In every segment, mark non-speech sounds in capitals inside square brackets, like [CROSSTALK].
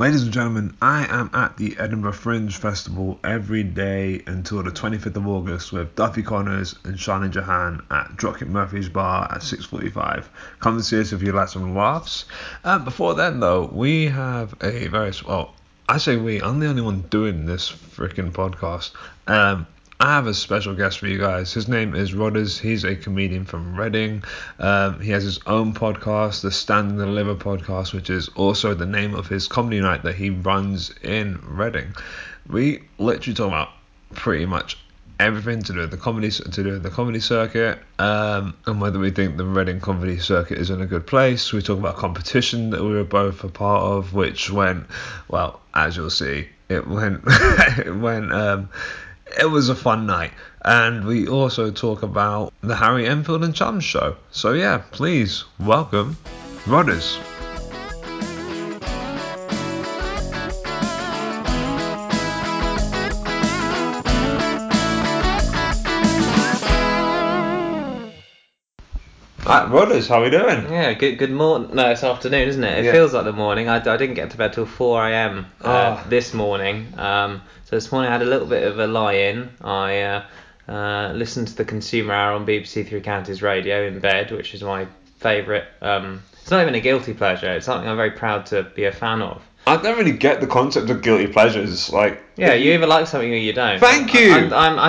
Ladies and gentlemen, I am at the Edinburgh Fringe Festival every day until the 25th of August with Duffy Connors and Charlie Jahan at Dropkick Murphy's Bar at 6.45. Come and see us if you like some laughs. Uh, before then, though, we have a very, well, I say we, I'm the only one doing this freaking podcast. Um, I have a special guest for you guys. His name is Rhodders. He's a comedian from Reading. Um, he has his own podcast, the Stand and Deliver podcast, which is also the name of his comedy night that he runs in Reading. We literally talk about pretty much everything to do with the comedy to do with the comedy circuit um, and whether we think the Reading comedy circuit is in a good place. We talk about competition that we were both a part of, which went well, as you'll see, it went [LAUGHS] it went um, it was a fun night. And we also talk about the Harry Enfield and Chums show. So yeah, please welcome Rhodders. Right, Rhodders, how are we doing? Yeah, good good morning. No, it's afternoon, isn't it? It Yeah. feels like the morning. I, I didn't get to bed till 4 a.m. Uh, Ah. this morning. Um, so this morning I had a little bit of a lie in. I uh, uh, listened to the Consumer Hour on BBC Three Counties Radio in bed, which is my favourite. Um, it's not even a guilty pleasure. It's something I'm very proud to be a fan of. I don't really get the concept of guilty pleasures. Like, Yeah, you either like something or you don't. Thank you. I,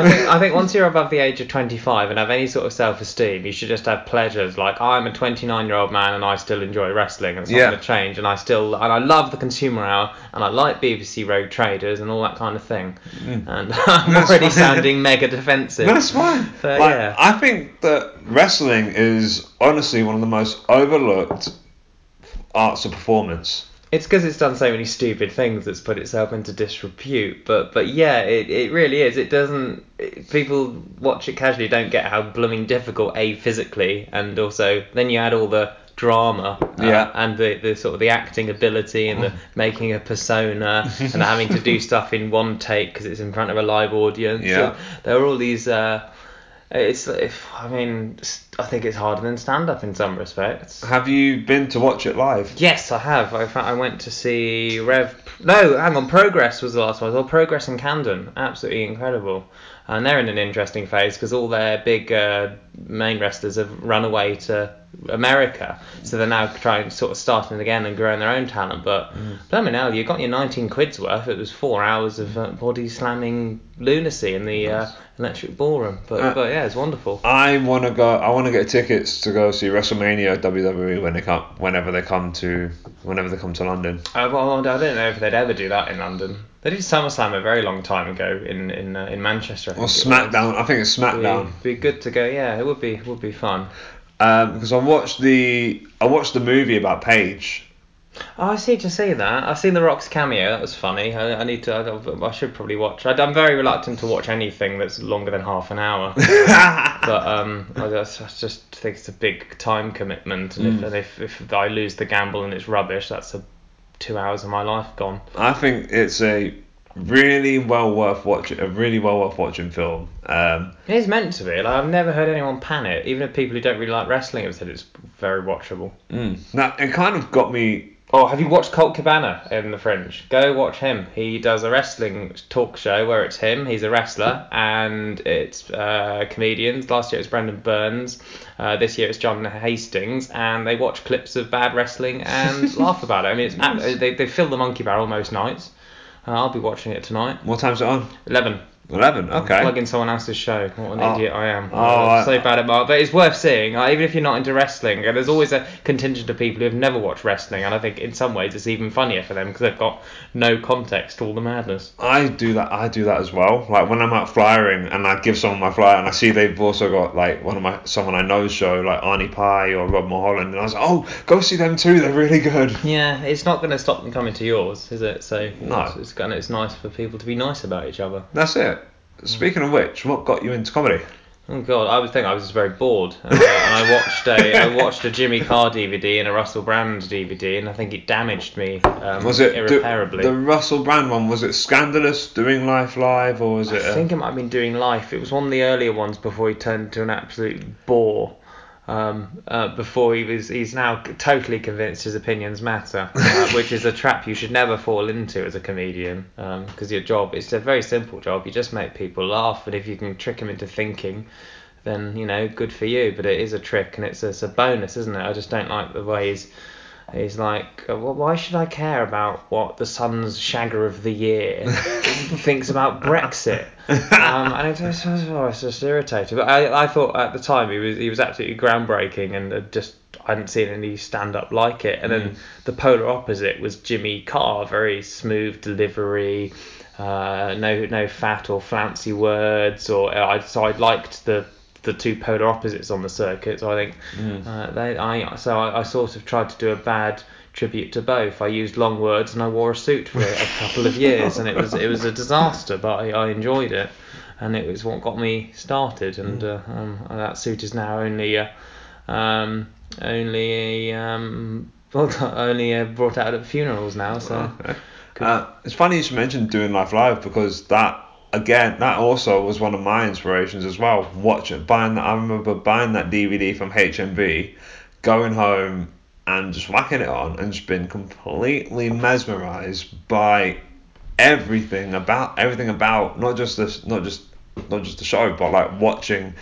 think, I think [LAUGHS] once you're above the age of 25 and have any sort of self-esteem, you should just have pleasures. Like I'm a 29-year-old man and I still enjoy wrestling. and It's not Yeah. going to change. And I still and I love the Consumer Hour and I like BBC Rogue Traders and all that kind of thing. And [LAUGHS] I'm Mm. That's already fine. sounding mega defensive. That's fine. [LAUGHS] But, like, yeah. I think that wrestling is honestly one of the most overlooked arts of performance. It's because it's done so many stupid things that's put itself into disrepute. But but yeah, it, it really is. It doesn't. It, people watch it casually don't get how blooming difficult a physically and also then you add all the drama uh, Yeah. and the, the sort of the acting ability and the [LAUGHS] making a persona and having to do stuff in one take because it's in front of a live audience. Yeah. There are all these. Uh, it's if I mean I think it's harder than stand up in some respects. Have you been to watch it live? Yes, I have. I, I went to see Rev. No, hang on. Progress was the last one. I saw Progress in Camden. Absolutely incredible. And they're in an interesting phase because all their big uh, main wrestlers have run away to America. So they're now trying, sort of starting again and growing their own talent. But blimey now, you got your 19 quid's worth. It was four hours of uh, body slamming lunacy in the uh, electric ballroom. But, Uh, but yeah, it's wonderful. I want to go. I want to get tickets to go see WrestleMania WWE when they come, whenever they come to, whenever they come to London. Uh, well, I don't know if they'd ever do that in London. They did SummerSlam a very long time ago in in uh, in Manchester. Or think. SmackDown. I think it's SmackDown. it Be, be good to go. Yeah, it would be would be fun. Um, because I watched the I watched the movie about Paige. Oh, I see to see that. I've seen the Rock's cameo. That was funny. I, I need to. I, I should probably watch. I, I'm very reluctant to watch anything that's longer than half an hour. [LAUGHS] but um, I just, I just think it's a big time commitment, and, if, and if if I lose the gamble and it's rubbish, that's a two hours of my life gone. I think it's a really well worth watching. A really well worth watching film. Um, It is meant to be. Like I've never heard anyone pan it. Even if people who don't really like wrestling have said it's very watchable. now it kind of got me. Oh, have you watched Colt Cabana in the Fringe? Go watch him. He does a wrestling talk show where it's him. He's a wrestler and it's uh, comedians. Last year it was Brendon Burns. Uh, this year it's John Hastings, and they watch clips of bad wrestling and [LAUGHS] laugh about it. I mean, it's they they fill the Monkey Barrel most nights. Uh, I'll be watching it tonight. What time's it on? Eleven. Eleven. Okay. Plug in someone else's show. What an Oh. idiot I am. Oh, I'm so bad at Mark. But it's worth seeing. Like, even if you're not into wrestling, and there's always a contingent of people who have never watched wrestling, and I think in some ways it's even funnier for them because they've got no context to all the madness. I do that. I do that as well. Like when I'm out flyering and I give someone my flyer and I see they've also got like one of my someone I know show like Arnie Pie or Rob Mulholland and I was like, oh, go see them too. They're really good. Yeah, it's not going to stop them coming to yours, is it? So No. it's, it's, it's nice for people to be nice about each other. That's it. Speaking of which, what got you into comedy? Oh god, I was thinking I was just very bored, uh, and I watched a I watched a Jimmy Carr DVD and a Russell Brand DVD, and I think it damaged me um, Was it the, irreparably. the Russell Brand one? Was it scandalous doing life live or was it? I think it might have been doing life. It was one of the earlier ones before he turned into an absolute bore. Um, uh, before he was, he's now totally convinced his opinions matter, uh, [LAUGHS] which is a trap you should never fall into as a comedian. Because your job, it's a very simple job. You just make people laugh, and if you can trick them into thinking, then you know, good for you. But it is a trick, and it's it's a bonus, isn't it? I just don't like the ways He's like, uh, well, why should I care about what the Sun's shagger of the year [LAUGHS] thinks about Brexit? Um, and it's just, oh, it's just irritating. But I, I thought at the time he was he was absolutely groundbreaking and just I hadn't seen any stand up like it. And then mm. the polar opposite was Jimmy Carr, very smooth delivery, uh, no no fat or fancy words. Or I so I liked the the two polar opposites on the circuit. So I think mm. uh, they, I, so I, I, sort of tried to do a bad tribute to both. I used long words and I wore a suit for a couple of [LAUGHS] years, and it was it was a disaster, but I, I enjoyed it, and it was what got me started. And mm. uh, um, that suit is now only a, um, only a, um, well, [LAUGHS] only uh, brought out at funerals now. So. [LAUGHS] Uh, it's funny you should mention doing life live because that again, that also was one of my inspirations as well. Watching, buying that, I remember buying that DVD from HMV, going home and just whacking it on, and just been completely mesmerized by everything about everything about not just this, not just not just the show, but like watching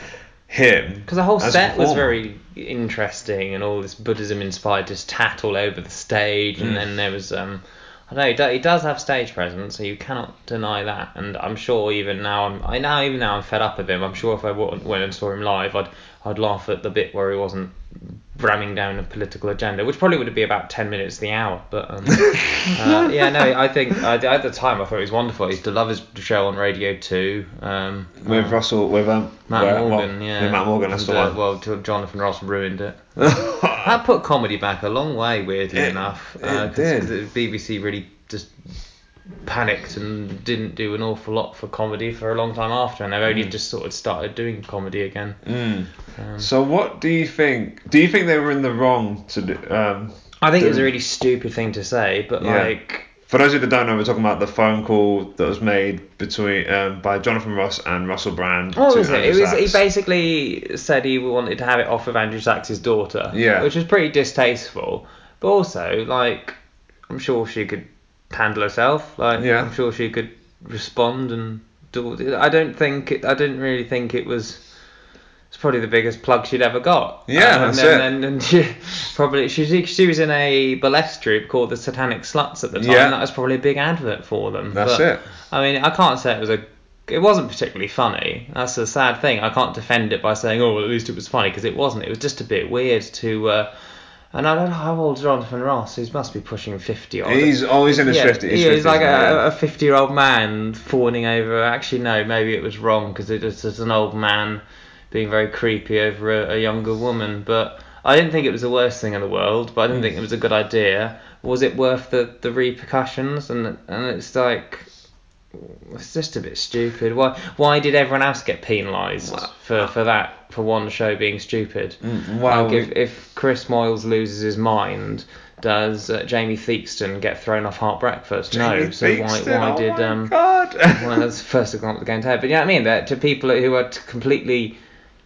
him. Because the whole set was very interesting, and all this Buddhism inspired just tat all over the stage, and mm. then there was um I know he, do, he does have stage presence, so you cannot deny that. And I'm sure even now, I'm, I now even now I'm fed up of him. I'm sure if I went and saw him live, I'd I'd laugh at the bit where he wasn't ramming down a political agenda, which probably would be about ten minutes the hour. But um, [LAUGHS] uh, yeah, no, I think uh, at the time I thought it was wonderful. I used to love his show on Radio Two. Um, with um, Russell, with um, Matt Morgan, yeah, with Matt Morgan, that's the one. Well, Jonathan Ross ruined it. [LAUGHS] that put comedy back a long way, weirdly it, enough. It uh, did. The BBC really just panicked and didn't do an awful lot for comedy for a long time after, and they've only mm. just sort of started doing comedy again. Mm. Um, so, what do you think? Do you think they were in the wrong to do? Um, I think do, it was a really stupid thing to say, but yeah. like. For those of you that don't know, we're talking about the phone call that was made between um, by Jonathan Ross and Russell Brand. What was it? it was he basically said he wanted to have it off of Andrew Sachs's daughter. Yeah. Which was pretty distasteful, but also like I'm sure she could handle herself. Like yeah. I'm sure she could respond and do. I don't think it, I didn't really think it was. It's probably the biggest plug she'd ever got. Yeah, um, that's and, it. And, and she [LAUGHS] probably she she was in a burlesque troupe called the Satanic Sluts at the time. Yeah. that was probably a big advert for them. That's but, it. I mean, I can't say it was a. It wasn't particularly funny. That's a sad thing. I can't defend it by saying, oh, well, at least it was funny because it wasn't. It was just a bit weird to. Uh, and I don't know how old Jonathan Ross. He must be pushing fifty. Odd. He's always in his fifties. Yeah, he's like a, a fifty-year-old man fawning over. Actually, no, maybe it was wrong because it was just an old man being very creepy over a, a, younger woman. But I didn't think it was the worst thing in the world. But I didn't think it was a good idea. Was it worth the, the repercussions? And and it's like it's just a bit stupid. Why why did everyone else get penalised for, for that for one show being stupid? Mm, well, like if, if Chris Moyles loses his mind, does uh, Jamie Theakston get thrown off Heart Breakfast? Jamie no. So Theakston, why why oh did um? God. [LAUGHS] well, that's the first thing I the game to head. But you know what I mean? That to people who are completely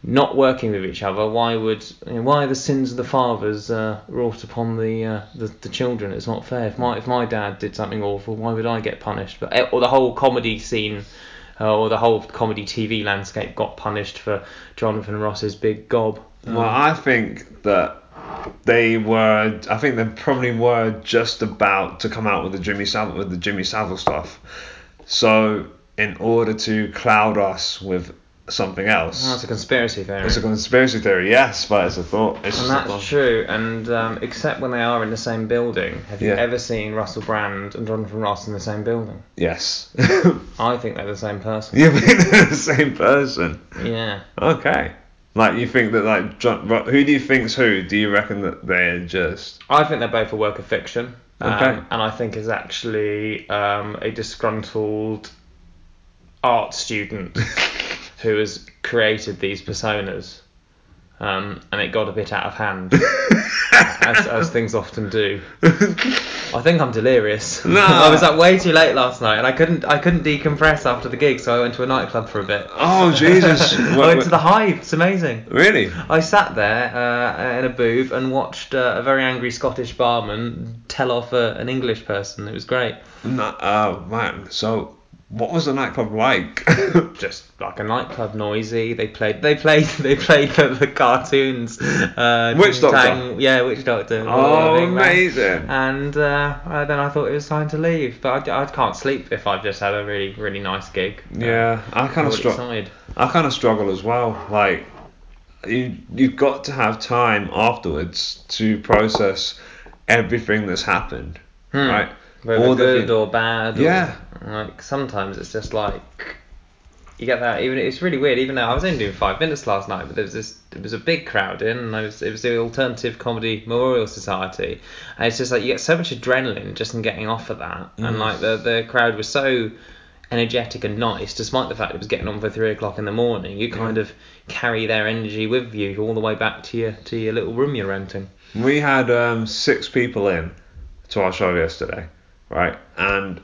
not working with each other, why would you know, why are the sins of the fathers uh, wrought upon the, uh, the, the children? It's not fair. If my if my dad did something awful, why would I get punished? But eh, or the whole comedy scene. Uh, or the whole comedy TV landscape got punished for Jonathan Ross's big gob. Um, well, I think that they were. I think they probably were just about to come out with the Jimmy Savile with the Jimmy Savile stuff. So in order to cloud us with something else. Oh, it's a conspiracy theory. It's a conspiracy theory, yes, but it's a thought. It's and that's true. And um, except when they are in the same building, have you yeah. ever seen Russell Brand and Jonathan Ross in the same building? Yes. [LAUGHS] I think they're the same person. You think they're the same person? Yeah. Okay. Like you think that like John, who do you think's who? Do you reckon that they're just? I think they're both a work of fiction. Okay. Um, and I think is actually um, a disgruntled art student [LAUGHS] who has created these personas, um, and it got a bit out of hand, [LAUGHS] as, as things often do. I think I'm delirious. No. [LAUGHS] I was up way too late last night, and I couldn't I couldn't decompress after the gig, so I went to a nightclub for a bit. Oh, Jesus. [LAUGHS] I went to the Hive. It's amazing. Really? I sat there uh, in a booth and watched uh, a very angry Scottish barman tell off a, an English person. It was great. No, oh man. So, what was the nightclub like? [LAUGHS] Just like a nightclub, noisy. They played. They played. [LAUGHS] They played the, the cartoons. Uh, Witch Doctor? Tang- yeah, Witch Doctor. oh, amazing. And uh, uh, then I thought it was time to leave, but I, I can't sleep if I've just had a really really nice gig. Yeah, I kind of struggle. I kind of struggle as well. Like, you you've got to have time afterwards to process everything that's happened, Hmm. right? Whether All the good or bad. or- Yeah. like sometimes it's just like you get that. Even it's really weird. Even though I was only doing five minutes last night, but there was this. There was a big crowd in, and I was, it was the Alternative Comedy Memorial Society, and it's just like you get so much adrenaline just in getting off of that, and Mm. like the the crowd was so energetic and nice, despite the fact it was getting on for three o'clock in the morning. You kind of carry their energy with you all the way back to your to your little room you're renting. We had um, six people in to our show yesterday, right? And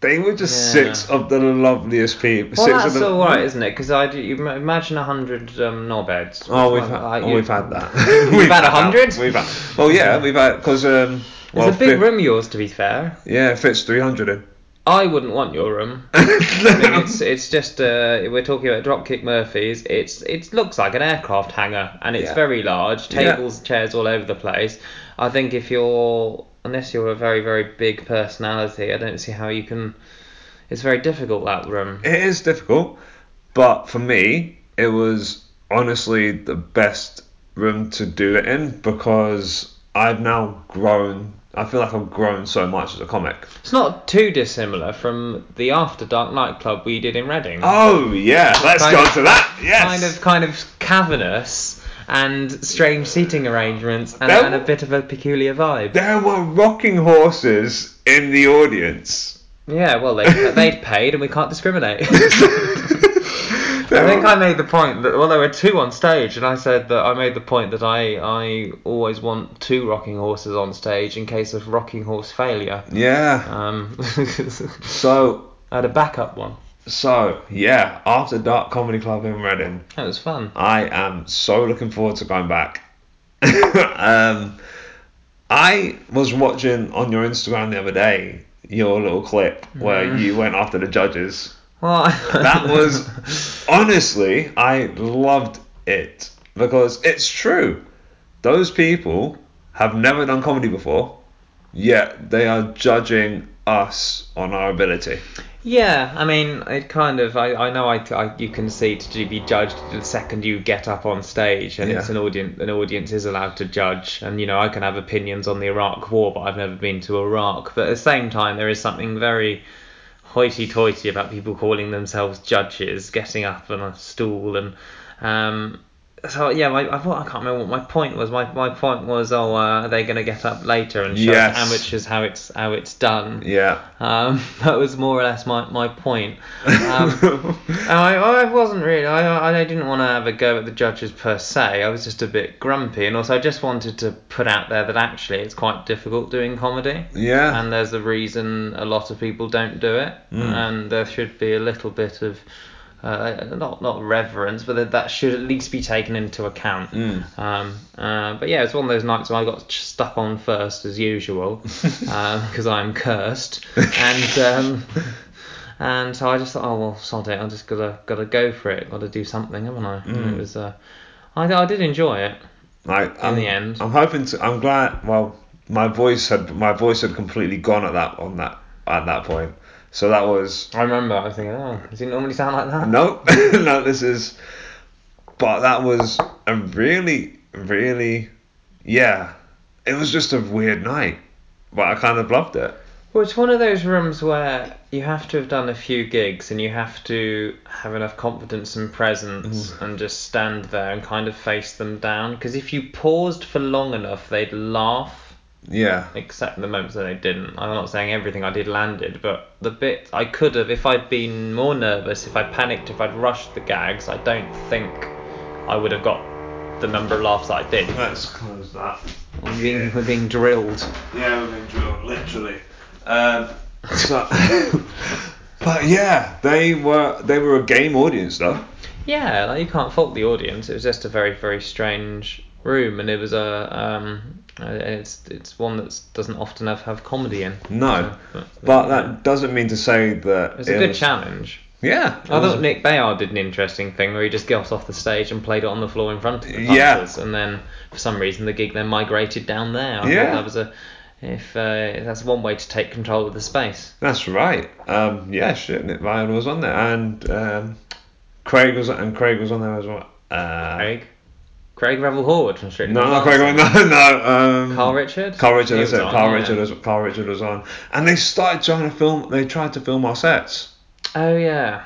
they were just Yeah. six of the loveliest people. Well, six that's of the, all right, isn't it? Because I do, you imagine a hundred um, knobheads. Oh, we've had, like oh, we've had that. [LAUGHS] We've had a hundred? We've had. Well, yeah, we've had because um. Well, it's a big fif- room, yours, to be fair. Yeah, it fits three hundred in. I wouldn't want your room. [LAUGHS] I mean, it's it's just uh, we're talking about Dropkick Murphys. It's it looks like an aircraft hangar, and it's Yeah. very large. Yeah. Tables, chairs all over the place. I think if you're unless you're a very very big personality, I don't see how you can. It's very difficult that room. It is difficult, but for me, it was honestly the best room to do it in because I've now grown. I feel like I've grown so much as a comic. It's not too dissimilar from the After Dark nightclub we did in Reading. Oh yeah, let's Kind go of- to that. Yes. kind of kind of cavernous and strange seating arrangements and, There- and a bit of a peculiar vibe. There were rocking horses in the audience. Yeah, well they they'd paid and we can't discriminate. [LAUGHS] I think I made the point that well there were two on stage and I said that I made the point that I I always want two rocking horses on stage in case of rocking horse failure. Yeah. Um, [LAUGHS] So I had a backup one. So yeah, after Dark Comedy Club in Reading, That was fun. I am so looking forward to going back. [LAUGHS] um, I was watching on your Instagram the other day your little clip where Mm. you went after the judges. Well, That was [LAUGHS] honestly, I loved it because it's true. Those people have never done comedy before, yet they are judging us on our ability. Yeah, I mean, it kind of. I, I know I, I you can see to be judged the second you get up on stage, and it's an audience. An audience is allowed to judge, and you know I can have opinions on the Iraq War, but I've never been to Iraq. But at the same time, there is something very hoity-toity about people calling themselves judges, getting up on a stool, and um. So yeah, my, I thought I can't remember what my point was. My, my point was, oh, uh, are they going to get up later and show Yes. amateurs how it's how it's done? Yeah. Um, [LAUGHS] that was more or less my, my point. Um, [LAUGHS] I, I wasn't really, I, I didn't want to have a go at the judges per se. I was just a bit grumpy, and also I just wanted to put out there that actually it's quite difficult doing comedy, yeah. and there's a reason a lot of people don't do it, Mm. and there should be a little bit of. Uh, not not reverence, but that, that should at least be taken into account. Mm. Um, uh, but yeah, it's one of those nights where I got stuck on first as usual [LAUGHS] because I'm cursed, and um, and so I just thought, oh well, sod it, I just gotta gotta go for it, gotta do something, haven't I? And Mm. it was, uh, I, I did enjoy it. Like in I'm, the end. I'm hoping to. I'm glad. Well, my voice had my voice had completely gone at that on that at that point. So that was I remember I was thinking, oh, does he normally sound like that? no, [LAUGHS] no. This is. But that was a really, really, yeah. It was just a weird night, but I kind of loved it. Well, it's one of those rooms where you have to have done a few gigs and you have to have enough confidence and presence mm. and just stand there and kind of face them down. Because if you paused for long enough, they'd laugh. Yeah, Except the moments that they didn't. I'm not saying everything I did landed, but the bit I could have, if I'd been more nervous, if I panicked, if I'd rushed the gags, I don't think I would have got the number of laughs that I did. let's close that. We're being, we're being drilled. Yeah, we're being drilled. literally. Um, so, [LAUGHS] but yeah, they were they were a game audience though. Yeah, like you can't fault the audience. It was just a very very strange room, and it was a um, it's it's one that doesn't often have, have comedy in. No, So, but that doesn't mean to say that it's was a good challenge. Yeah, I was- thought Nick Bayard did an interesting thing where he just got off the stage and played it on the floor in front of the Yeah. punters, and then for some reason the gig then migrated down there. I Yeah. thought that was a if uh, that's one way to take control of the space. That's right. Um, yeah, shit, Nick Ryan was on there, and um, Craig was and Craig was on there as well. Uh, Craig, Craig Revel Horwood from Strictly No, not Craig. [LAUGHS] No, no. Um, Carl Richard. Carl Richard. Was it. on, Carl yeah. Richard. Was, Carl Richard was on, and they started trying to film. They tried to film our sets. Oh yeah.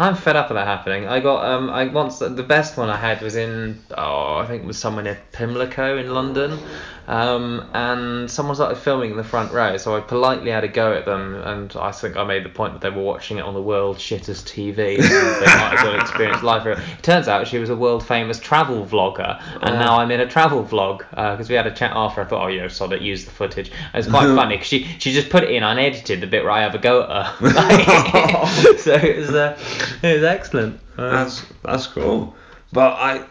I'm fed up of that happening. I got um I once the best one I had was in oh I think it was somewhere near Pimlico in London, um and someone started filming in the front row, so I politely had a go at them, and I think I made the point that they were watching it on the world Shitters [LAUGHS] TV. they might as well experience life. It turns out she was a world famous travel vlogger, and Oh. now I'm in a travel vlog because we had a chat after. I thought, oh yeah, sod it, use the footage. And it's quite [LAUGHS] funny because she she just put it in unedited, the bit where I have a go at her. [LAUGHS] so it was uh, [LAUGHS] it was excellent. Um, That's that's cool. But I,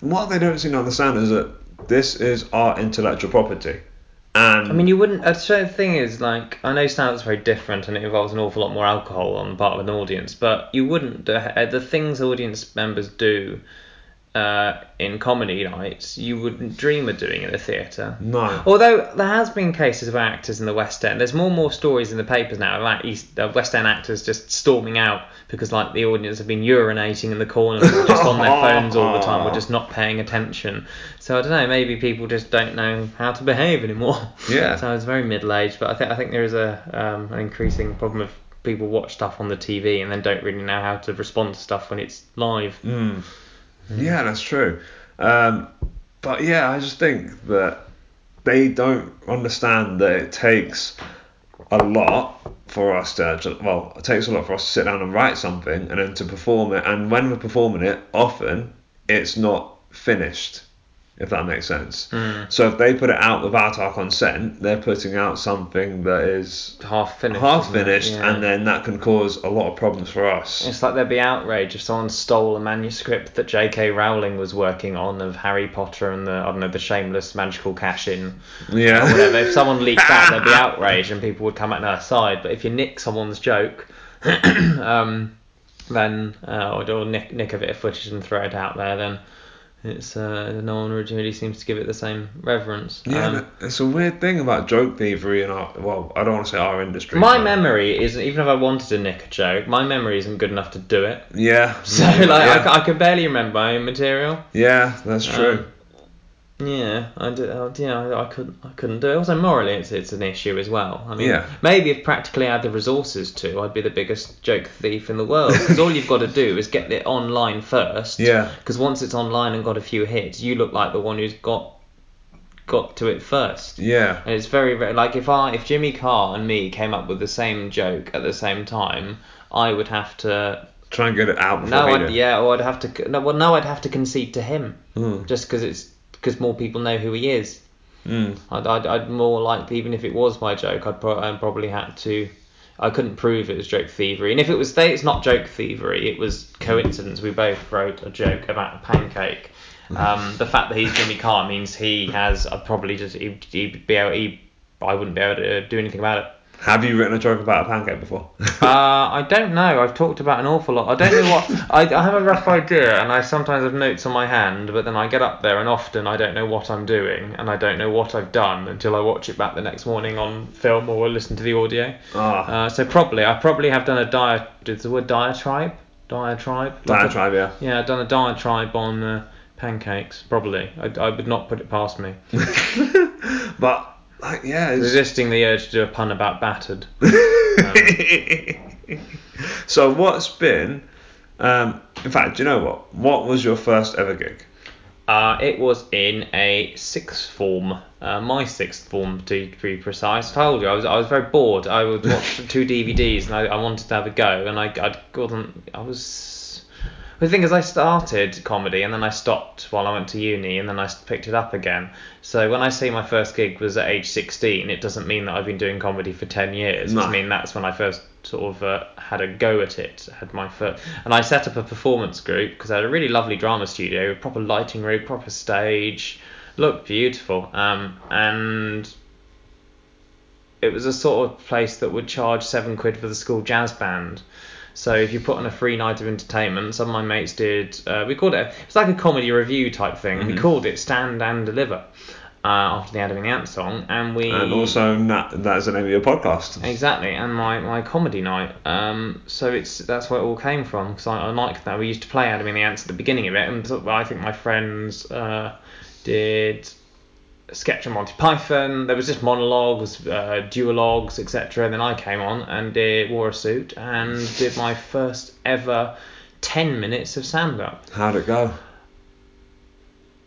what they don't seem to understand is that this is our intellectual property, and I mean, you wouldn't. So the thing is, like, I know stand up's very different and it involves an awful lot more alcohol on the part of an audience, but you wouldn't. Uh, the things audience members do uh, in comedy nights, you wouldn't dream of doing in a theatre. no. Although there has been cases of actors in the West End, there's more and more stories in the papers now about East uh, West End actors just storming out because like the audience have been urinating in the corner, or just on their [LAUGHS] phones all the time, or just not paying attention. So I don't know, maybe people just don't know how to behave anymore. Yeah. [LAUGHS] so it's very middle aged, but I think I think there is a um, an increasing problem of people watch stuff on the TV and then don't really know how to respond to stuff when it's live. Mm. Yeah, that's true. Um, but yeah, I just think that they don't understand that it takes a lot for us to well, it takes a lot for us to sit down and write something and then to perform it. And when we're performing it, often it's not finished, if that makes sense. Mm. So if they put it out without our consent, they're putting out something that is Half finished. half finished, Yeah. and then that can cause a lot of problems for us. It's like there'd be outrage if someone stole a manuscript that J.K. Rowling was working on of Harry Potter and the I don't know the shameless magical cash in Yeah. or whatever. If someone [LAUGHS] leaked that, there'd be outrage and people would come at their side. But if you nick someone's joke, [CLEARS THROAT] um, then uh, or, or nick nick a bit of footage and throw it out there, then it's uh, no one really seems to give it the same reverence. Yeah, Um, it's a weird thing about joke thievery in our well, I don't want to say our industry. my but- memory is even if I wanted to nick a joke, my memory isn't good enough to do it. Yeah. [LAUGHS] So like yeah, I, I can barely remember my own material. yeah, that's true. Um, Yeah, I did. Uh, yeah, I, I couldn't. I couldn't do it. Also, morally, it's it's an issue as well. I mean, Yeah. maybe if practically I had the resources to, I'd be the biggest joke thief in the world. Because all you've got to do is get it online first. Yeah. Because once it's online and got a few hits, you look like the one who's got got to it first. yeah. And it's very, very like if I if Jimmy Carr and me came up with the same joke at the same time, I would have to Try and get it out before no, he I'd, did. yeah, or I'd have to. No, well, no, I'd have to concede to him, Mm. just because it's because more people know who he is. Mm. I'd, I'd, I'd more likely, even if it was my joke, I'd, pro- I'd probably had to. I couldn't prove it was joke thievery, and if it was, say, it's not joke thievery, it was coincidence. We both wrote a joke about a pancake. [LAUGHS] Um, the fact that he's Jimmy Carr means he has. I'd probably just he'd, he'd be able. He, I wouldn't be able to do anything about it. Have you written a joke about a pancake before? [LAUGHS] Uh, I don't know. I've talked about an awful lot. I don't know what. [LAUGHS] I, I have a rough idea, and I sometimes have notes on my hand, but then I get up there, and often I don't know what I'm doing, and I don't know what I've done until I watch it back the next morning on film or listen to the audio. Ah, Uh, so probably, I probably have done a diet. Is the word diatribe? Diatribe. Like a- diatribe, yeah. yeah, I've done a diatribe on uh, pancakes. Probably. I, I would not put it past me. [LAUGHS] but like, yeah, it's, Resisting the urge to do a pun about battered. [LAUGHS] so what's been? Um, in fact, do you know what? What was your first ever gig? Uh, it was in a sixth form, uh, my sixth form to be precise. I told you I was I was very bored. I would watch [LAUGHS] two DVDs and I, I wanted to have a go, and I I wasn't I was the thing is, I started comedy and then I stopped while I went to uni and then I picked it up again. So when I say my first gig was at age 16, it doesn't mean that I've been doing comedy for 10 years. No. I mean that's when I first sort of uh, had a go at it. Had my first, and I set up a performance group because I had a really lovely drama studio, proper lighting room, proper stage, looked beautiful. Um, and it was a sort of place that would charge seven quid for the school jazz band. So if you put on a free night of entertainment, some of my mates did. Uh, we called it. It was like a comedy review type thing. We Mhm. called it Stand and Deliver uh, after the Adam and the Ant song, and we And also, na- that is the name of your podcast. Exactly, and my, my comedy night. Um, so it's that's where it all came from because I, I liked that. We used to play Adam and the Ants at the beginning of it, and I think my friends uh, did a sketch on Monty Python. There was just monologues, uh, duologues, etc. And then I came on and did, wore a suit and [LAUGHS] did my first ever ten minutes of stand up. How'd it go?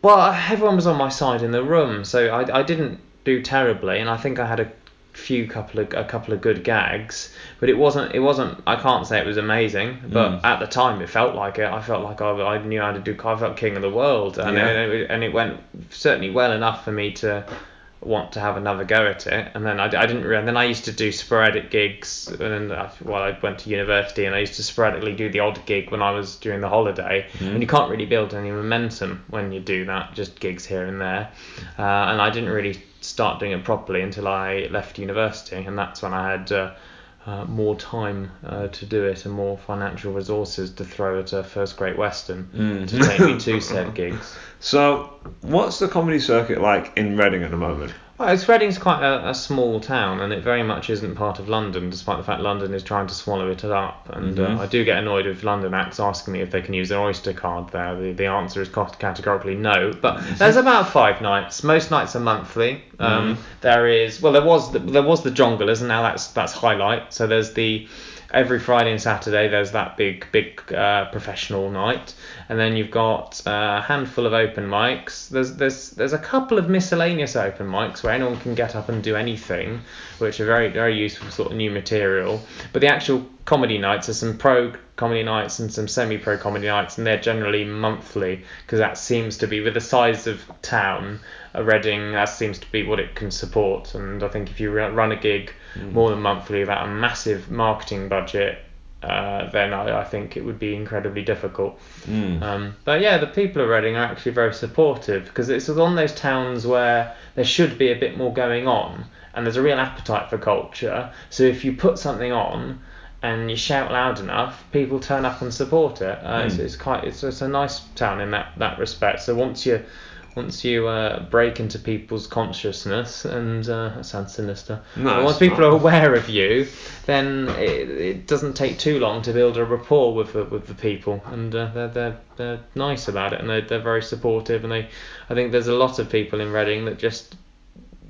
Well, everyone was on my side in the room, so I, I didn't do terribly, and I think I had a few couple of a couple of good gags, but it wasn't it wasn't I can't say it was amazing, but Mm. at the time it felt like it. I felt like I, I knew how to do. I felt king of the world, and Yeah. it, and it went certainly well enough for me to want to have another go at it. And then I, I didn't. And then I used to do sporadic gigs, and then I, well I went to university, and I used to sporadically do the odd gig when I was during the holiday. And you can't really build any momentum when you do that, just gigs here and there. Uh, and I didn't really start doing it properly until I left university, and that's when I had. Uh, uh, more time uh, to do it and more financial resources to throw at a first Great Western Mm. to take me [LAUGHS] to said gigs. So, what's the comedy circuit like in Reading at the moment? Well, it's Reading's quite a, a small town, and it very much isn't part of London, despite the fact London is trying to swallow it up. And Mhm. uh, I do get annoyed with London acts asking me if they can use their Oyster card there. The, the answer is categorically no. But there's about five nights. Most nights are monthly. Um, There is well, there was the, there was the Jongleurs, and now that's that's highlight. So there's the every Friday and Saturday there's that big big uh, professional night, and then you've got uh, a handful of open mics. There's there's there's a couple of miscellaneous open mics where anyone can get up and do anything, which are very very useful sort of new material. But the actual comedy nights are some pro comedy nights and some semi-pro comedy nights, and they're generally monthly because that seems to be with the size of town. Reading, that seems to be what it can support, and I think if you run a gig more than monthly without a massive marketing budget, uh, then I, I think it would be incredibly difficult. Mm. Um, but yeah, the people of Reading are actually very supportive because it's one of those towns where there should be a bit more going on and there's a real appetite for culture. So if you put something on and you shout loud enough, people turn up and support it. Uh, it's, Mm. it's quite it's, it's a nice town in that, that respect. So once you once you uh, break into people's consciousness and uh, that sounds sinister. No, once people not. are aware of you, then it, it doesn't take too long to build a rapport with the, with the people, and uh, they're, they're they're nice about it, and they're, they're very supportive, and they I think there's a lot of people in Reading that just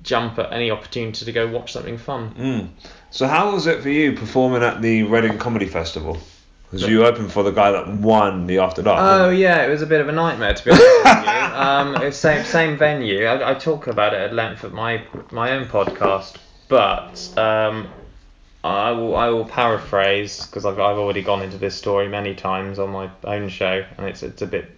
jump at any opportunity to go watch something fun. Mm. So, how was it for you performing at the Reading Comedy Festival? Because you opened for the guy that won the After Dark. Oh yeah, it was a bit of a nightmare to be honest with you. [LAUGHS] Um, it's same same venue. I, I talk about it at length at my my own podcast, but um, I will I will paraphrase because I've I've already gone into this story many times on my own show, and it's it's a bit.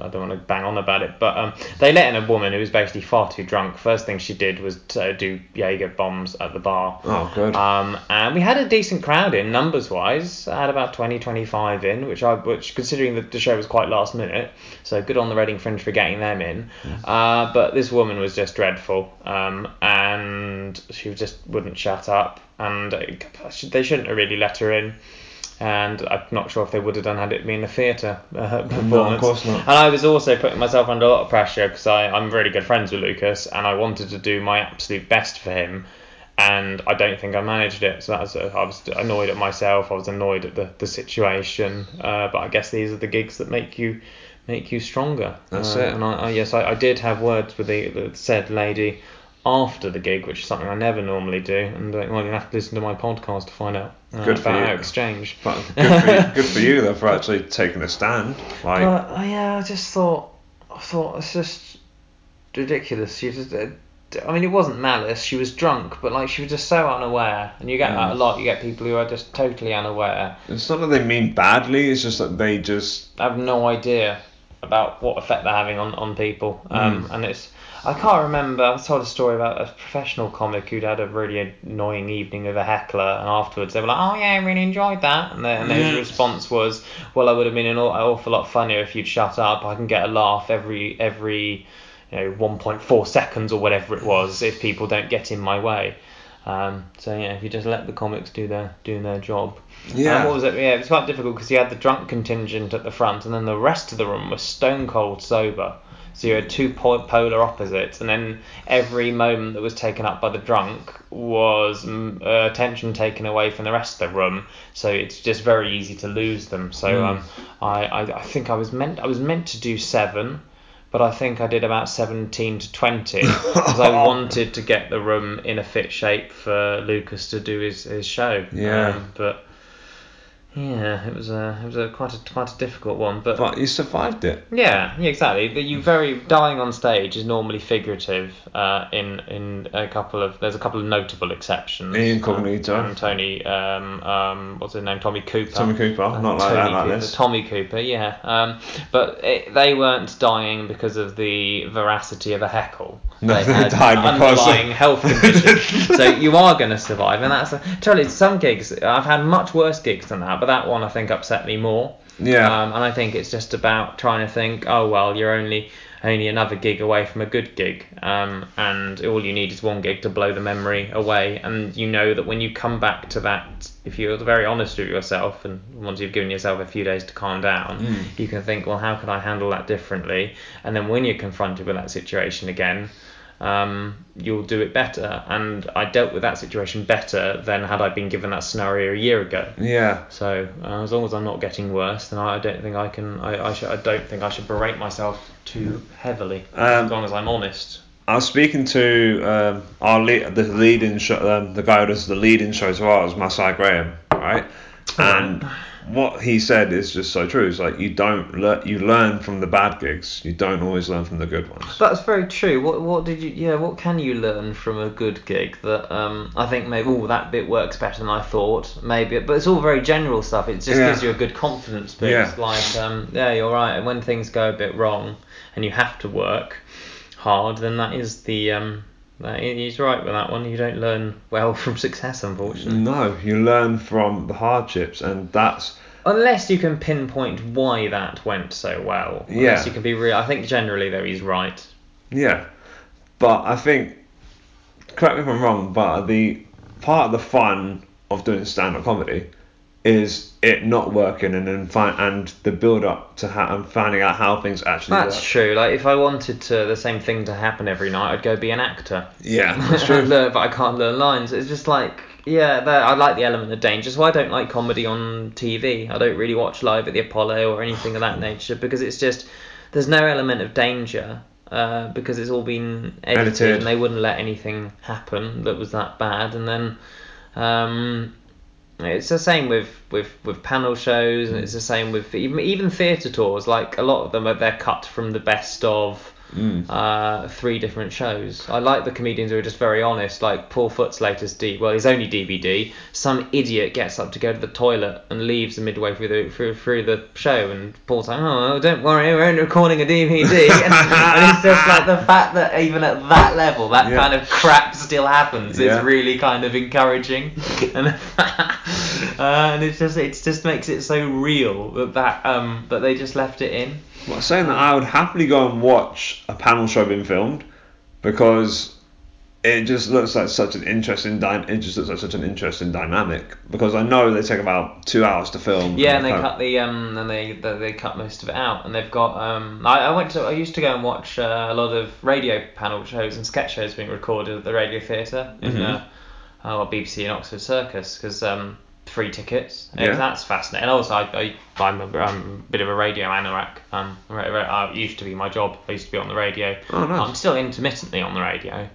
I don't want to bang on about it, but um, they let in a woman who was basically far too drunk. First thing she did was to do Jaeger bombs at the bar. Oh, good. Um, and we had a decent crowd in numbers wise. I had about 20, 25 in, which I, which considering that the show was quite last minute, so good on the Reading Fringe for getting them in. Uh, but this woman was just dreadful, um, and she just wouldn't shut up, and uh, they shouldn't have really let her in. And I'm not sure if they would have done had it been a theatre uh, [LAUGHS] performance. course not. And I was also putting myself under a lot of pressure because I'm really good friends with Lucas, and I wanted to do my absolute best for him and I don't think I managed it. So that was I was annoyed at myself. I was annoyed at the the situation. Uh, but I guess these are the gigs that make you make you stronger. That's Uh, it. And I, I yes, I, I did have words with the, the said lady after the gig, which is something I never normally do. And uh, well, you have to listen to my podcast to find out uh, Good for about you. our exchange. But good for, you, good for [LAUGHS] you though for actually taking a stand. Like, But uh, yeah, I just thought, I thought it's just ridiculous. You just uh, I mean, it wasn't malice. She was drunk, but like she was just so unaware. And you get that a Mm. lot. You get people who are just totally unaware, It's not that they mean badly. It's just that they just have no idea about what effect they're having on on people. Um, and it's I can't remember. I was told a story about a professional comic who'd had a really annoying evening with a heckler, and afterwards they were like, "Oh yeah, I really enjoyed that," and, and his response was, "Well, I would have been an awful lot funnier if you'd shut up. I can get a laugh every every." You know, 1.4 seconds or whatever it was, if people don't get in my way. Um, so yeah, if you just let the comics do their do their job. Yeah. Um, what was it? Yeah, it was quite difficult because you had the drunk contingent at the front, and then the rest of the room was stone cold sober. So you had two polar opposites, and then every moment that was taken up by the drunk was mm, uh, attention taken away from the rest of the room. So it's just very easy to lose them. So um, I, I I think I was meant I was meant to do seven. But I think I did about 17 to 20 because I [LAUGHS] wanted to get the room in a fit shape for Lucas to do his, his show. Yeah. Um, but yeah, it was a it was a quite a quite a difficult one. But, but you survived it. yeah, yeah, exactly. But you very dying on stage is normally figurative. Uh, in in a couple of there's a couple of notable exceptions. Incognito. Um, and Tony, um, um, what's his name? Tommy Cooper. Tommy Cooper, not like that, like Cooper, this. Tommy Cooper, yeah. Um, but it, they weren't dying because of the veracity of a heckle. No, they they had died of- underlying [LAUGHS] health conditions. so you are going to survive, and that's a, totally some gigs. I've had much worse gigs than that, but that one I think upset me more. Yeah. Um, and I think it's just about trying to think, oh well, you're only only another gig away from a good gig, um, and all you need is one gig to blow the memory away, and you know that when you come back to that, if you're very honest with yourself, and once you've given yourself a few days to calm down, you can think, well, how can I handle that differently? And then when you're confronted with that situation again. Um, you'll do it better, and I dealt with that situation better than had I been given that scenario a year ago. yeah. So uh, as long as I'm not getting worse, then I don't think I can. I, I, should, I don't think I should berate myself too heavily. Um, as long as I'm honest. I was speaking to um, our lead, the leading show, um, the guy who does the leading show as well as Masai Graham, right? And what he said is just so true. It's like you don't learn, you learn from the bad gigs. You don't always learn from the good ones. That's very true. What what did you yeah? What can you learn from a good gig that um I think maybe oh that bit works better than I thought maybe but it's all very general stuff. It just Yeah. gives you a good confidence boost. Yeah. Like um yeah you're right. And when things go a bit wrong and you have to work hard, then that is the um. That, he's right with that one. You don't learn well [LAUGHS] from success, unfortunately. No, you learn from the hardships, and that's Unless you can pinpoint why that went so well. Unless Yeah. you can be real. I think generally though he's right. Yeah, but I think, correct me if I'm wrong, but the part of the fun of doing stand-up comedy is it not working and then find and the build up to ha- and finding out how things actually That's work. true. Like if I wanted to the same thing to happen every night, I'd go be an actor. Yeah, [LAUGHS] that's true. learn, but I can't learn lines. It's just like yeah, that, I like the element of danger. So I don't like comedy on TV. I don't really watch live at the Apollo or anything of that nature because it's just there's no element of danger. Uh, because it's all been edited, Edited. and they wouldn't let anything happen that was that bad. And then um, it's the same with, with, with panel shows, and it's the same with even even theatre tours. Like a lot of them are they're cut from the best of Mm. uh, three different shows. I like the comedians who are just very honest. Like Paul Foot's latest D, well, his only DVD. Some idiot gets up to go to the toilet and leaves midway through the through, through the show, and Paul's like, "Oh, don't worry, we're only recording a DVD." [LAUGHS] and, and it's just like the fact that even at that level, that Yeah. kind of crap still happens Yeah. is really kind of encouraging, [LAUGHS] and [LAUGHS] uh, and it just it just makes it so real that that um that they just left it in. Well, saying that I would happily go and watch a panel show being filmed because it just looks like such an interesting dy- it just looks like such an interesting dynamic because I know they take about two hours to film. Yeah, and they cut the um, and they they, they cut most of it out, and they've got um. I, I went to I used to go and watch uh, a lot of radio panel shows and sketch shows being recorded at the Radio Theatre in Mhm. uh, uh, BBC and Oxford Circus because um free tickets. Yeah. that's fascinating. And also, I, I I'm a, I'm a bit of a radio anorak. Um, uh, it used to be my job. I used to be on the radio. Oh, nice. I'm still intermittently on the radio.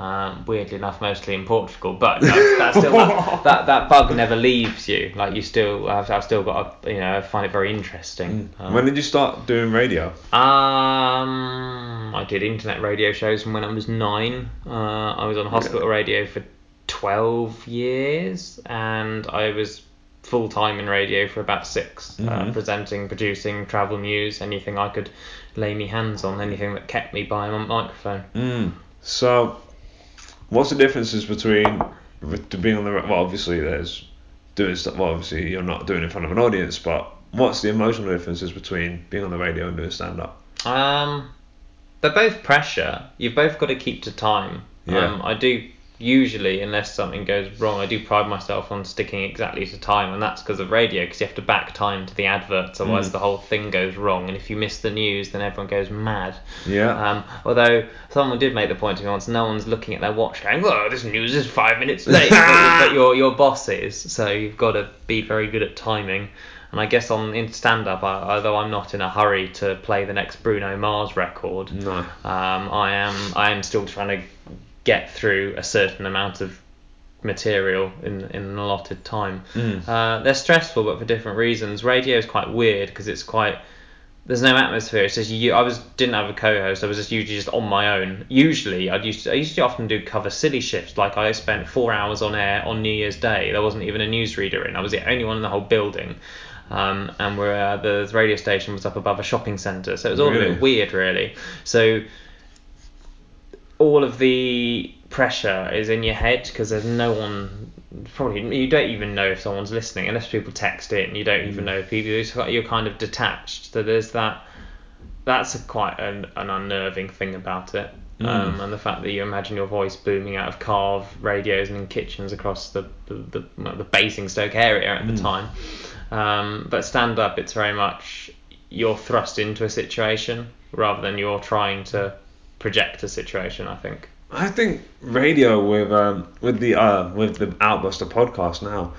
Um, weirdly enough, mostly in Portugal, but that, still that, [LAUGHS] that, that bug never leaves you. Like you still, I've, I've still got, a, you know, I find it very interesting. Um, when did you start doing radio? Um, I did internet radio shows from when I was nine. Uh, I was on hospital radio for 12 years, and I was full time in radio for about 6 uh, Mhm. presenting, producing, travel news, anything I could lay me hands on, anything that kept me by a microphone. Mm. So, what's the differences between with- being on the well? Obviously, there's doing stuff. Well, obviously, you're not doing it in front of an audience, but what's the emotional differences between being on the radio and doing stand up? Um, they're both pressure. You've both got to keep to time. Yeah. Um, I do usually, unless something goes wrong, I do pride myself on sticking exactly to time, and that's because of radio, because you have to back time to the adverts, otherwise Mm. the whole thing goes wrong. And if you miss the news, then everyone goes mad. Yeah. Um, although someone did make the point to me once, no one's looking at their watch going, "Oh, this news is five minutes late," [LAUGHS] but, but your your boss is, so you've got to be very good at timing. And I guess on in stand up, although I'm not in a hurry to play the next Bruno Mars record, no. um, I am I am still trying to get through a certain amount of material in in an allotted time. Mm. Uh, they're stressful, but for different reasons. Radio is quite weird because it's quite there's no atmosphere. It's just you. I was didn't have a co-host. I was just usually just on my own. Usually, I'd used to, I used to often do cover city shifts. Like I spent four hours on air on New Year's Day. There wasn't even a newsreader in. I was the only one in the whole building. Um, and we're, uh, the radio station was up above a shopping centre, so it was all a bit weird, really. So all of the pressure is in your head because there's no one probably you don't even know if someone's listening unless people text in you don't even know if people you're kind of detached. So there's that that's a quite an, an unnerving thing about it. Um, and the fact that you imagine your voice booming out of carve radios and in kitchens across the the, the, the Basingstoke area at the time. Um, but stand up it's very much you're thrust into a situation rather than you're trying to project a situation I think I think radio with um, with the uh, with the Outbuster podcast now,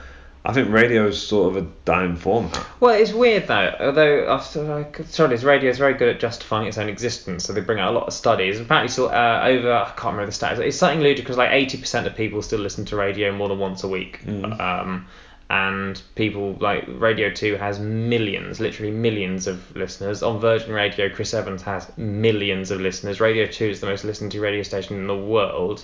I think radio is sort of a dying format. Well, it's weird though. Although sort of like, sorry, this radio is very good at justifying its own existence, so they bring out a lot of studies. Apparently, still uh, over I can't remember the stats. It's something ludicrous. Like eighty percent of people still listen to radio more than once a week. Um, and people like Radio Two has millions, literally millions of listeners. On Virgin Radio, Chris Evans has millions of listeners. Radio Two is the most listened to radio station in the world.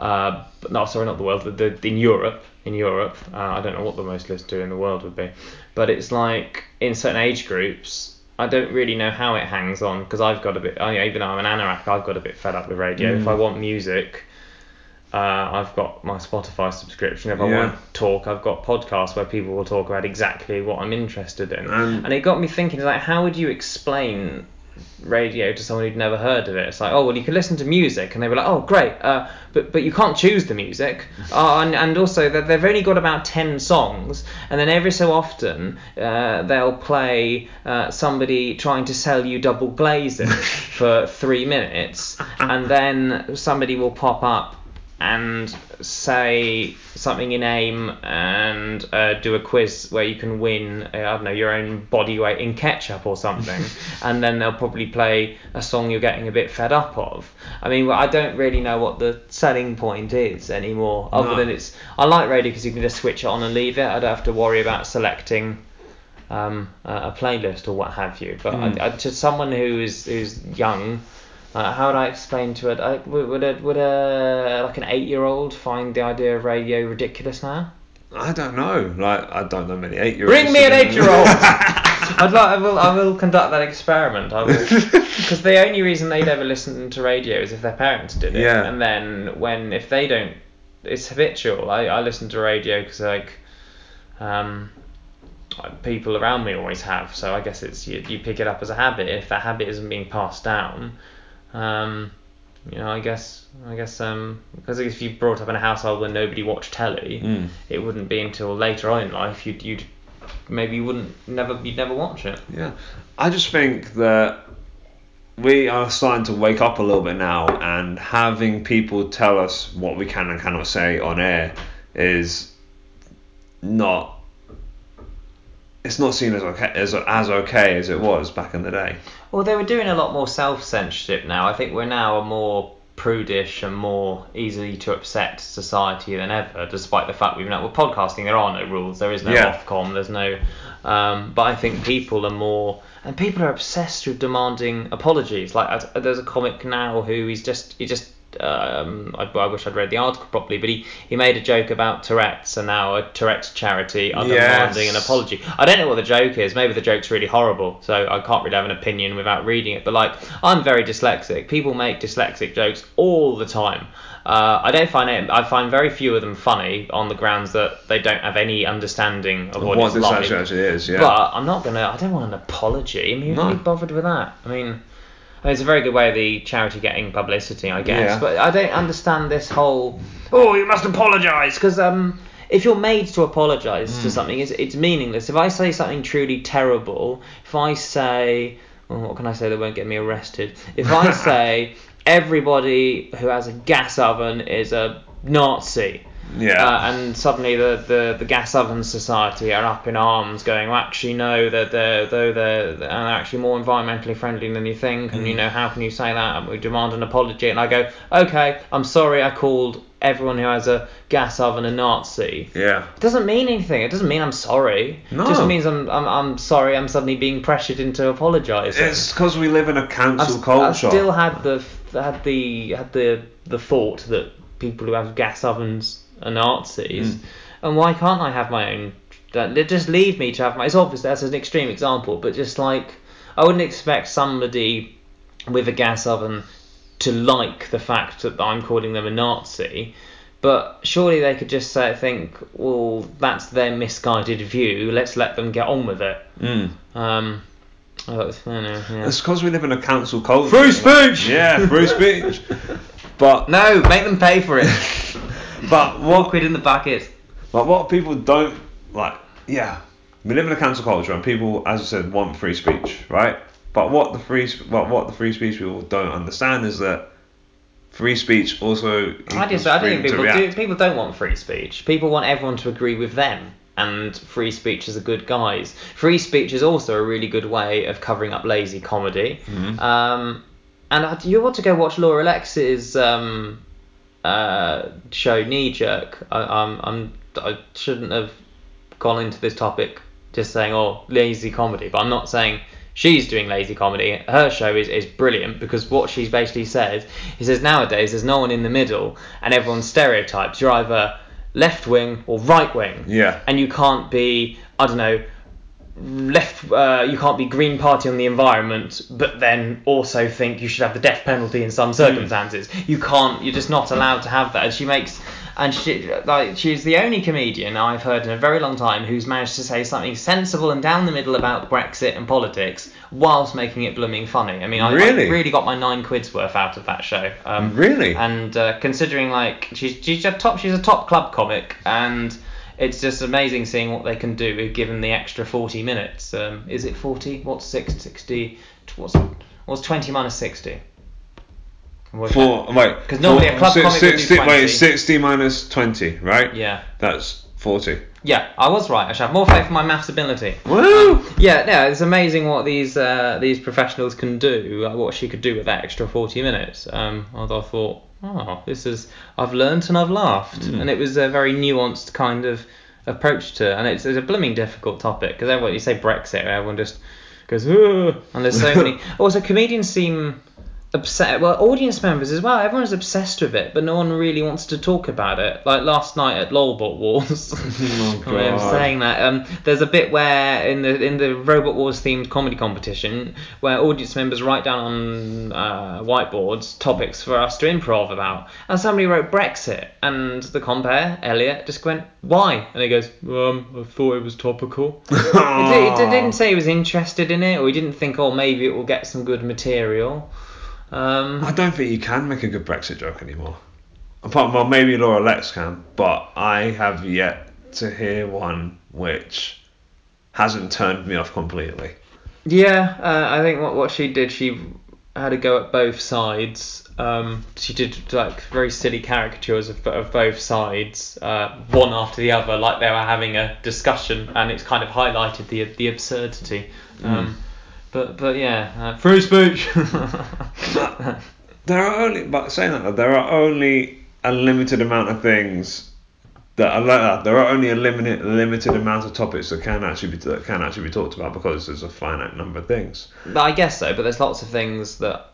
Uh, but no, sorry, not the world. The, the, in Europe, in Europe, uh, I don't know what the most listened to in the world would be, but it's like in certain age groups. I don't really know how it hangs on because I've got a bit. I, even though I'm an anorak, I've got a bit fed up with radio. If I want music, uh, I've got my Spotify subscription. If I Yeah. want talk, I've got podcasts where people will talk about exactly what I'm interested in. Um, and it got me thinking, like, how would you explain radio to someone who'd never heard of it? It's like, oh, well, you can listen to music, and they were like, oh, great, uh, but but you can't choose the music, [LAUGHS] uh, and and also that they've only got about ten songs, and then every so often uh, they'll play uh, somebody trying to sell you double glazing [LAUGHS] for three minutes, and then somebody will pop up and say something in aim and uh, do a quiz where you can win, uh, I don't know, your own body weight in ketchup or something, [LAUGHS] and then they'll probably play a song you're getting a bit fed up of. I mean, well, I don't really know what the selling point is anymore, other No. than it's. I like radio because you can just switch it on and leave it. I don't have to worry about selecting. Um, a a playlist or what have you, but I, I, to someone who is who's young, uh, how would I explain to it? I, would would a, would a like an eight year old find the idea of radio ridiculous now? I don't know. Like I don't know many eight year olds. Bring me an eight year old. [LAUGHS] I'd like. I will. I will conduct that experiment. I will. [LAUGHS] Because the only reason they'd ever listen to radio is if their parents did it. Yeah. And then when if they don't, it's habitual. I, I listen to radio because like, um, people around me always have. So I guess it's you, you pick it up as a habit. If that habit isn't being passed down, um, you know, I guess I guess um, because if you brought up in a household where nobody watched telly, Mm. it wouldn't be until later on in life you'd you'd maybe you wouldn't never you'd never watch it. Yeah, I just think that we are starting to wake up a little bit now, and having people tell us what we can and cannot say on air is not. It's not seen as okay as as okay as it was back in the day. Well, they were doing a lot more self censorship now. I think we're now a more prudish and more easily to upset society than ever, despite the fact we've now with podcasting there are no rules, there is no Yeah. Ofcom, there's no. Um, but I think people are more and people are obsessed with demanding apologies. Like I, there's a comic now who he's just he just. Um, I, I wish I'd read the article properly, but he, he made a joke about Tourette's, and now a Tourette's charity are Yes. demanding an apology. I don't know what the joke is. Maybe the joke's really horrible, so I can't really have an opinion without reading it. But like, I'm very dyslexic. People make dyslexic jokes all the time. Uh, I don't find it. I find very few of them funny on the grounds that they don't have any understanding of what, what it's like. actually, is, yeah. But I'm not gonna. I don't want an apology. I mean, No. who'd be bothered with that? I mean, I mean, it's a very good way of the charity getting publicity, I guess. Yeah. But I don't understand this whole. Oh, you must apologise because um. If you're made to apologise Hmm. to something, it's, it's meaningless. If I say something truly terrible, if I say, well, what can I say that won't get me arrested? If I [LAUGHS] say everybody who has a gas oven is a Nazi, yeah. uh, and suddenly the, the, the gas oven society are up in arms, going, well, actually no, they're, they're though they're, they're actually more environmentally friendly than you think, and you know how can you say that? And we demand an apology, and I go, okay, I'm sorry, I called everyone who has a gas oven a Nazi. yeah. It doesn't mean anything. It doesn't mean I'm sorry. No. It just means I'm, I'm, I'm sorry. I'm suddenly being pressured into apologising. It's because we live in a council I've culture. still had the had the had the the thought that people who have gas ovens are Nazis, Mm. and why can't I have my own? That just leave me to have my. It's obvious that's an extreme example, but just like I wouldn't expect somebody with a gas oven to like the fact that I'm calling them a Nazi. But surely they could just say, think, well, that's their misguided view. Let's let them get on with it. Mm. Um, oh, it's- I know, yeah. It's because we live in a cancel culture. Free speech! Yeah, free speech. [LAUGHS] But No, make them pay for it. [LAUGHS] but what quid in the bucket. but what people don't like yeah we live in a cancel culture and people as I said want free speech right but what the free sp- what what the free speech people don't understand is that free speech also I just I don't think people do. People don't want free speech. People want everyone to agree with them. And free speech is a good guise. Free speech is also a really good way of covering up lazy comedy. Mm-hmm. Um, and I, you want to go watch Laura Lexx's um, uh, show Knee Jerk. I, I'm, I'm I shouldn't have gone into this topic just saying oh lazy comedy, but I'm not saying she's doing lazy comedy. Her show is, is brilliant because what she's basically said, he says nowadays there's no one in the middle and everyone's stereotypes. You're either left wing or right wing. Yeah. And you can't be I don't know left uh, you can't be green party on the environment but then also think you should have the death penalty in some circumstances. You can't you're just not allowed to have that. And she makes and she like she's the only comedian I've heard in a very long time who's managed to say something sensible and down the middle about Brexit and politics whilst making it blooming funny. I mean I, Really? I really got my nine quid's worth out of that show. Um, Really? and uh, considering like she's she's a top she's a top club comic and it's just amazing seeing what they can do given the extra 40 minutes. Um, is it 40 what's 6 60 what's what's 20 minus 60 Work For wait, 'Cause normally four- a club si- comic 20. Wait, sixty minus twenty, right? yeah. That's forty. yeah I was right I should have more faith in my maths ability. Woo! yeah no it's amazing what these uh, these professionals can do what she could do with that extra 40 minutes. Um, I thought oh this is I've learnt and I've laughed. And it was a very nuanced kind of approach to and it's, it's a blooming difficult topic because everyone you say Brexit everyone just goes "Ugh," and there's so [LAUGHS] many. Also comedians seem upset well audience members as well everyone's obsessed with it but no one really wants to talk about it. Like last night at lolbot wars. [LAUGHS] Oh, [LAUGHS] I am saying that um, there's a bit where in the in the robot wars themed comedy competition where audience members write down on uh, whiteboards topics for us to improv about. And somebody wrote brexit and the compare elliot just went why? And he goes um i thought it was topical. [LAUGHS] He, he didn't say he was interested in it or he didn't think oh maybe it will get some good material um, I don't think you can make a good Brexit joke anymore. Apart well, maybe Laura Lexx can, but I have yet to hear one which hasn't turned me off completely. Yeah, uh, I think what what she did, she had a go at both sides. Um, she did like very silly caricatures of, of both sides, uh, one after the other, like they were having a discussion, and it's kind of highlighted the the absurdity. Um, But but yeah, uh, free speech. there are only, but saying that, there are only a limited amount of things that are like that. There are only a limited limited amount of topics that can actually be that can actually be talked about because there's a finite number of things. But I guess so, but there's lots of things that.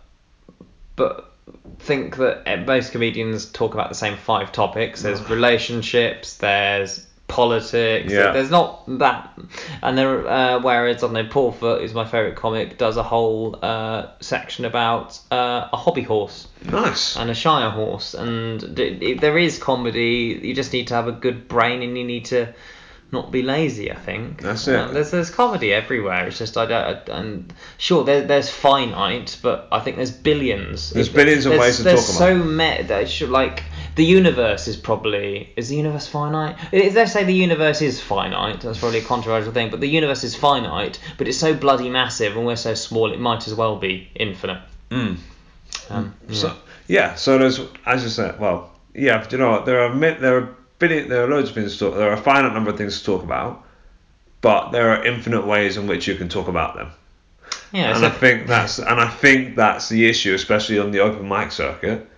But think that eh, most comedians talk about the same five topics. There's relationships, there's politics. Yeah. There's not that, and there. Uh, whereas I don't know, Paul Foot, who's my favourite comic, does a whole uh, section about uh, a hobby horse Nice. and a shire horse, and d- d- there is comedy. You just need to have a good brain, and you need to not be lazy. I think That's it. Um, there's there's comedy everywhere. It's just I don't. I, and sure, there, there's finite, but I think there's billions. There's billions of there's- ways to talk about. there's so many that should like. The universe is probably is the universe finite? If they say the universe is finite, that's probably a controversial thing. But the universe is finite, but it's so bloody massive, and we're so small, it might as well be infinite. Mm. Um, yeah. So yeah, so there's as you said, well, yeah, do you know what? There are there are billion, there are loads of things to talk. There are a finite number of things to talk about, but there are infinite ways in which you can talk about them. yeah, and so- I think that's and I think that's the issue, especially on the open mic circuit,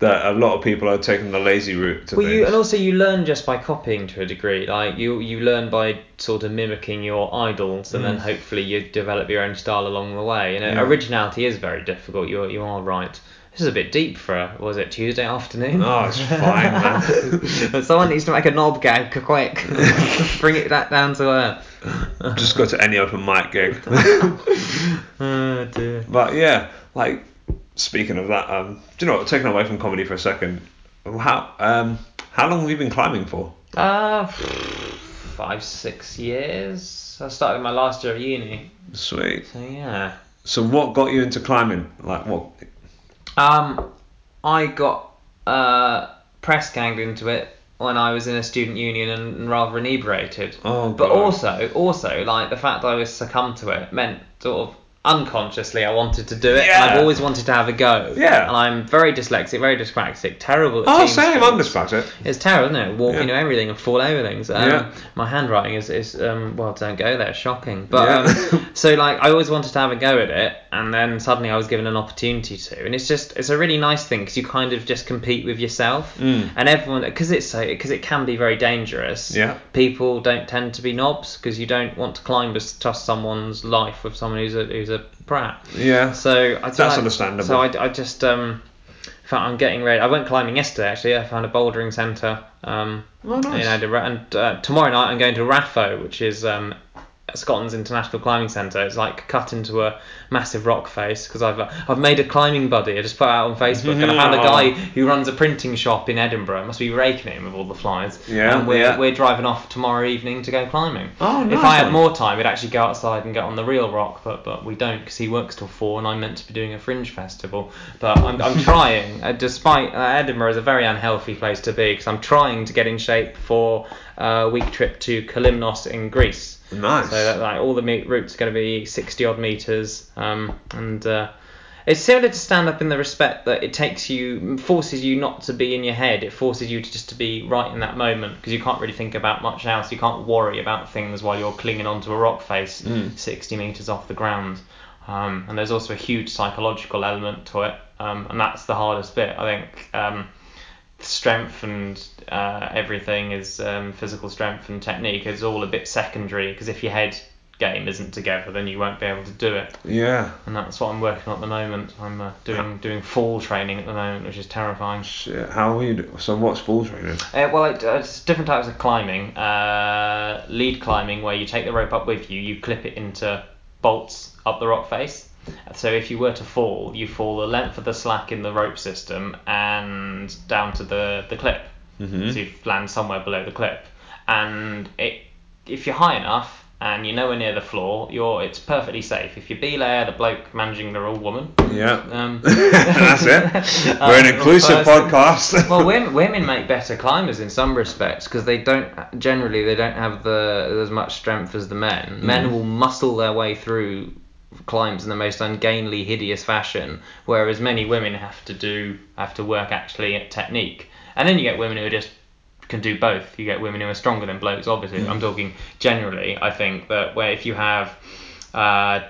that a lot of people are taking the lazy route to Well, you and also you learn just by copying to a degree. Like you, you learn by sort of mimicking your idols, and then hopefully you develop your own style along the way. You know, Mm. Yeah. originality is very difficult. You you are right. This is a bit deep for a, was it Tuesday afternoon? Oh, it's fine, man. [LAUGHS] Someone needs to make a knob gag quick. [LAUGHS] Bring it that down to earth. Just go to any open mic gig. [LAUGHS] oh dear. But yeah, like speaking of that, um, do you know what? Taking away from comedy for a second, how um, how long have you been climbing for? Uh, five six years. I started my last year at uni. Sweet. So yeah. So what got you into climbing? Like what? Um, I got uh, press ganged into it when I was in a student union and, rather inebriated. Oh, but God. also, also like the fact that I was succumbed to it meant sort of unconsciously I wanted to do it, and I've always wanted to have a go. Yeah. And I'm very dyslexic, very dyspraxic, terrible at Oh, same. I'm dyspraxic. It's terrible, isn't it? Walk Yeah. into everything and fall over things. Um, Yeah. My handwriting is, is um, well, don't go there, shocking. But Yeah. um, [LAUGHS] so like, I always wanted to have a go at it, and then suddenly I was given an opportunity to, and it's just it's a really nice thing because you kind of just compete with yourself, Mm. and everyone because it's so because it can be very dangerous. Yeah. People don't tend to be knobs because you don't want to climb to trust someone's life with someone who's a who's a brat. Yeah. So I That's understandable. So I, I just um, I'm getting ready. I went climbing yesterday actually. I found a bouldering centre um, Oh, nice. in Edinburgh, and uh, tomorrow night I'm going to Ratho, which is um, Scotland's international climbing centre. It's like cut into a massive rock face because I've uh, I've made a climbing buddy. I just put it out on Facebook, and I found a guy who runs a printing shop in Edinburgh. Must be raking him with all the flyers. Yeah, and we're yeah. we're driving off tomorrow evening to go climbing. Oh, nice. If I had more time, we'd actually go outside and get on the real rock, but but we don't because he works till four, and I'm meant to be doing a fringe festival. But I'm, I'm [LAUGHS] trying, uh, despite uh, Edinburgh is a very unhealthy place to be, because I'm trying to get in shape for a week trip to Kalymnos in Greece. Nice. So that like all the meet routes are going to be 60 odd meters, um, and uh, it's similar to stand up in the respect that it takes you, forces you not to be in your head. It forces you to just to be right in that moment because you can't really think about much else. You can't worry about things while you're clinging onto a rock face 60 meters off the ground. Um, and there's also a huge psychological element to it, um, and that's the hardest bit. I think um, strength and uh, everything is um, physical strength and technique is all a bit secondary because if your head game isn't together, then you won't be able to do it. Yeah. And that's what I'm working on at the moment. I'm uh, doing doing fall training at the moment, which is terrifying. Shit. How are you? Do- so what's fall training? Uh, well, it, uh, it's different types of climbing. Uh, lead climbing, where you take the rope up with you, you clip it into bolts up the rock face. So if you were to fall, you fall the length of the slack in the rope system and down to the, the clip. Mhm. So you land somewhere below the clip. And it, if you're high enough and you're nowhere near the floor, you're it's perfectly safe. If you're belayer, the bloke managing the old woman. Yeah. Um, [LAUGHS] That's it. [LAUGHS] We're an um, inclusive person- podcast. [LAUGHS] well, women, women make better climbers in some respects because they don't generally they don't have the as much strength as the men. Men will muscle their way through climbs in the most ungainly, hideous fashion, whereas many women have to do have to work actually at technique. And then you get women who are just can do both. You get women who are stronger than blokes. Obviously, I'm talking generally. I think that where if you have uh,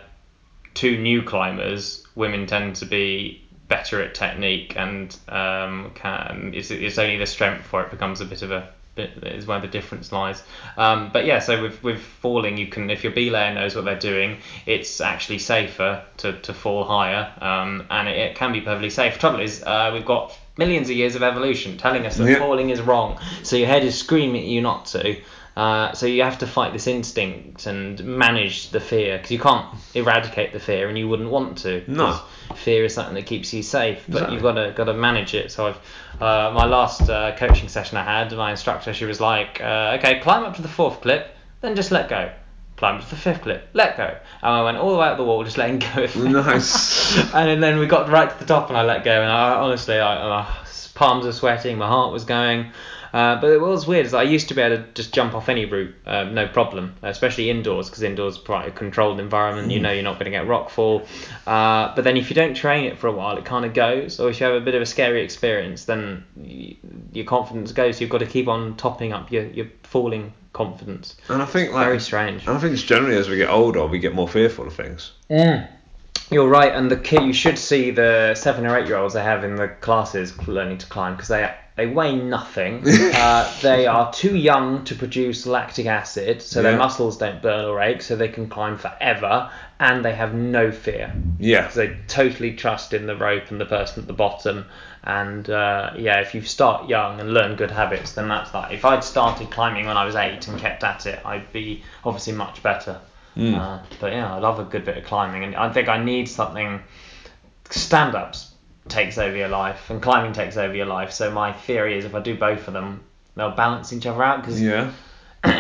two new climbers, women tend to be better at technique and um, can it's, it's only the strength where it becomes a bit of a bit is where the difference lies. Um, but yeah, so with with falling, you can if your B belayer knows what they're doing, it's actually safer to, to fall higher, um, and it, it can be perfectly safe. Trouble is, uh, we've got millions of years of evolution telling us that Yeah. falling is wrong, so your head is screaming at you not to. Uh, so you have to fight this instinct and manage the fear because you can't eradicate the fear and you wouldn't want to. No. Fear is something that keeps you safe, but Exactly. you've got to got to manage it. So I've uh, my last uh, coaching session I had, my instructor she was like, uh, okay, climb up to the fourth clip, then just let go. Climb up to the fifth clip, let go. And I went all the way up the wall, just letting go. Nice. [LAUGHS] and then we got right to the top, and I let go, and I honestly, I, my palms were sweating, my heart was going. Uh, but it was weird. Is I used to be able to just jump off any route, um, no problem, especially indoors, because indoors is quite a controlled environment. You know you're not going to get rockfall. Uh, but then if you don't train it for a while, it kind of goes. Or if you have a bit of a scary experience, then y- your confidence goes. You've got to keep on topping up your, your falling confidence. And I think like Very strange. and I think it's generally as we get older, we get more fearful of things. You're right, and the kid you should see the seven or eight year olds they have in the classes learning to climb because they they weigh nothing. [LAUGHS] uh, they are too young to produce lactic acid, so their muscles don't burn or ache, so they can climb forever, and they have no fear. Yeah. because they totally trust in the rope and the person at the bottom. And uh, yeah, if you start young and learn good habits, then that's that. If I'd started climbing when I was eight and kept at it, I'd be obviously much better. Uh, but yeah, I love a good bit of climbing, and I think I need something. Stand ups takes over your life, and climbing takes over your life. So my theory is if I do both of them, they'll balance each other out because Yeah.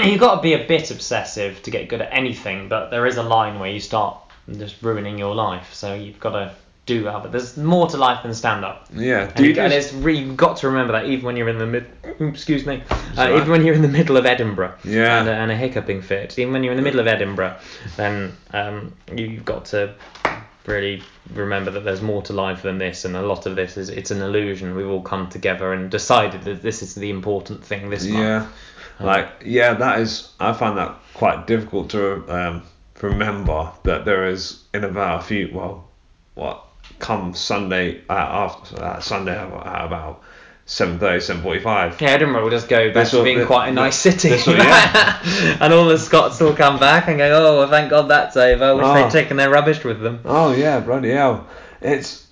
you've got to be a bit obsessive to get good at anything, but there is a line where you start just ruining your life. So you've got to do. But there's more to life than stand up. Yeah. And, you and it's re- you've got to remember that even when you're in the mid, excuse me, uh, even when you're in the middle of Edinburgh, Yeah. and, a, and a hiccuping fit, even when you're in the middle of Edinburgh, then um, you've got to really remember that there's more to life than this, and a lot of this is it's an illusion. We've all come together and decided that this is the important thing this month. yeah. Like yeah, that is. I find that quite difficult to um, remember that there is in about a few. Well, what come Sunday uh, after uh, Sunday at about 7:30, 7:45. Yeah, Edinburgh will just go back to being quite a nice city. this will- yeah. [LAUGHS] and all the Scots will come back and go, oh, well, thank God that's over. I wish Oh. they'd taken their rubbish with them. Oh yeah, bloody hell! It's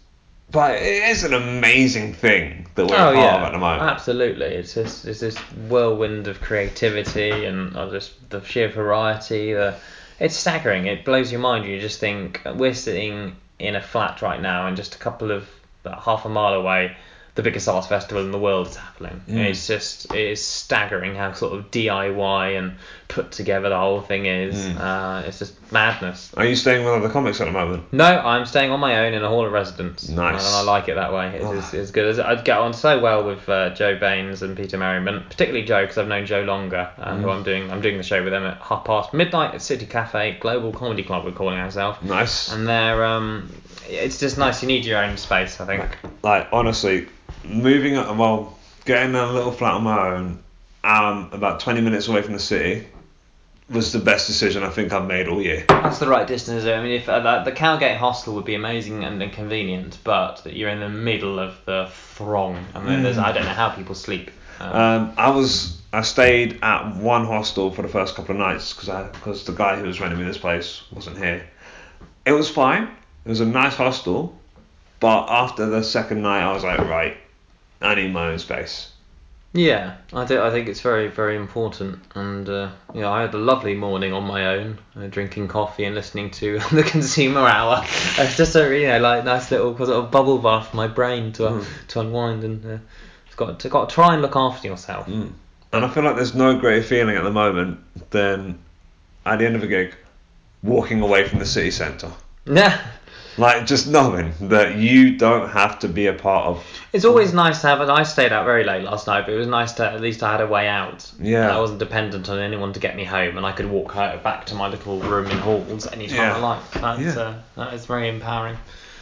but it is an amazing thing that we're oh, part yeah. of at the moment. Absolutely. It's just it's this whirlwind of creativity and uh, just the sheer variety. The, it's staggering. It blows your mind. You just think we're sitting in a flat right now and just a couple of, about half a mile away, the biggest arts festival in the world is happening. Mm. It's just it is staggering how sort of DIY and put together the whole thing is. Mm. Uh, it's just madness. Are you staying with other comics at the moment? No, I'm staying on my own in a hall of residence. Nice. And I like it that way. It's, Oh. it's, it's good. As- I'd get on so well with uh, Joe Baines and Peter Merriman, particularly Joe because I've known Joe longer. Uh, Mm. Who I'm doing I'm doing the show with them at half past midnight at City Cafe Global Comedy Club. We're calling ourselves. Nice. And they're um, it's just nice. You need your own space, I think. like honestly, moving up, well, getting a little flat on my own, um, about 20 minutes away from the city, was the best decision I think I've made all year. That's the right distance. I mean, if uh, the, Cowgate Hostel would be amazing and, and convenient, but you're in the middle of the throng, and then there's I don't know how people sleep. Um, Um, I was I stayed at one hostel for the first couple of nights because I because the guy who was renting me this place wasn't here. It was fine. It was a nice hostel, but after the second night, I was like, right, I need my own space. Yeah, I think I think it's very very important, and uh, yeah, I had a lovely morning on my own, uh, drinking coffee and listening to [LAUGHS] the Consumer Hour. [LAUGHS] It's just a you know like nice little sort of bubble bath for my brain to uh, to unwind, and uh, it's got to got to try and look after yourself. And I feel like there's no greater feeling at the moment than at the end of a gig, walking away from the city centre. [LAUGHS] Yeah, Like just knowing that you don't have to be a part of. it's always nice to have. And I stayed out very late last night, but it was nice to at least I had a way out. Yeah. I wasn't dependent on anyone to get me home, and I could walk back to my little room in Halls anytime Yeah. I liked. That's Yeah. uh, that is very empowering.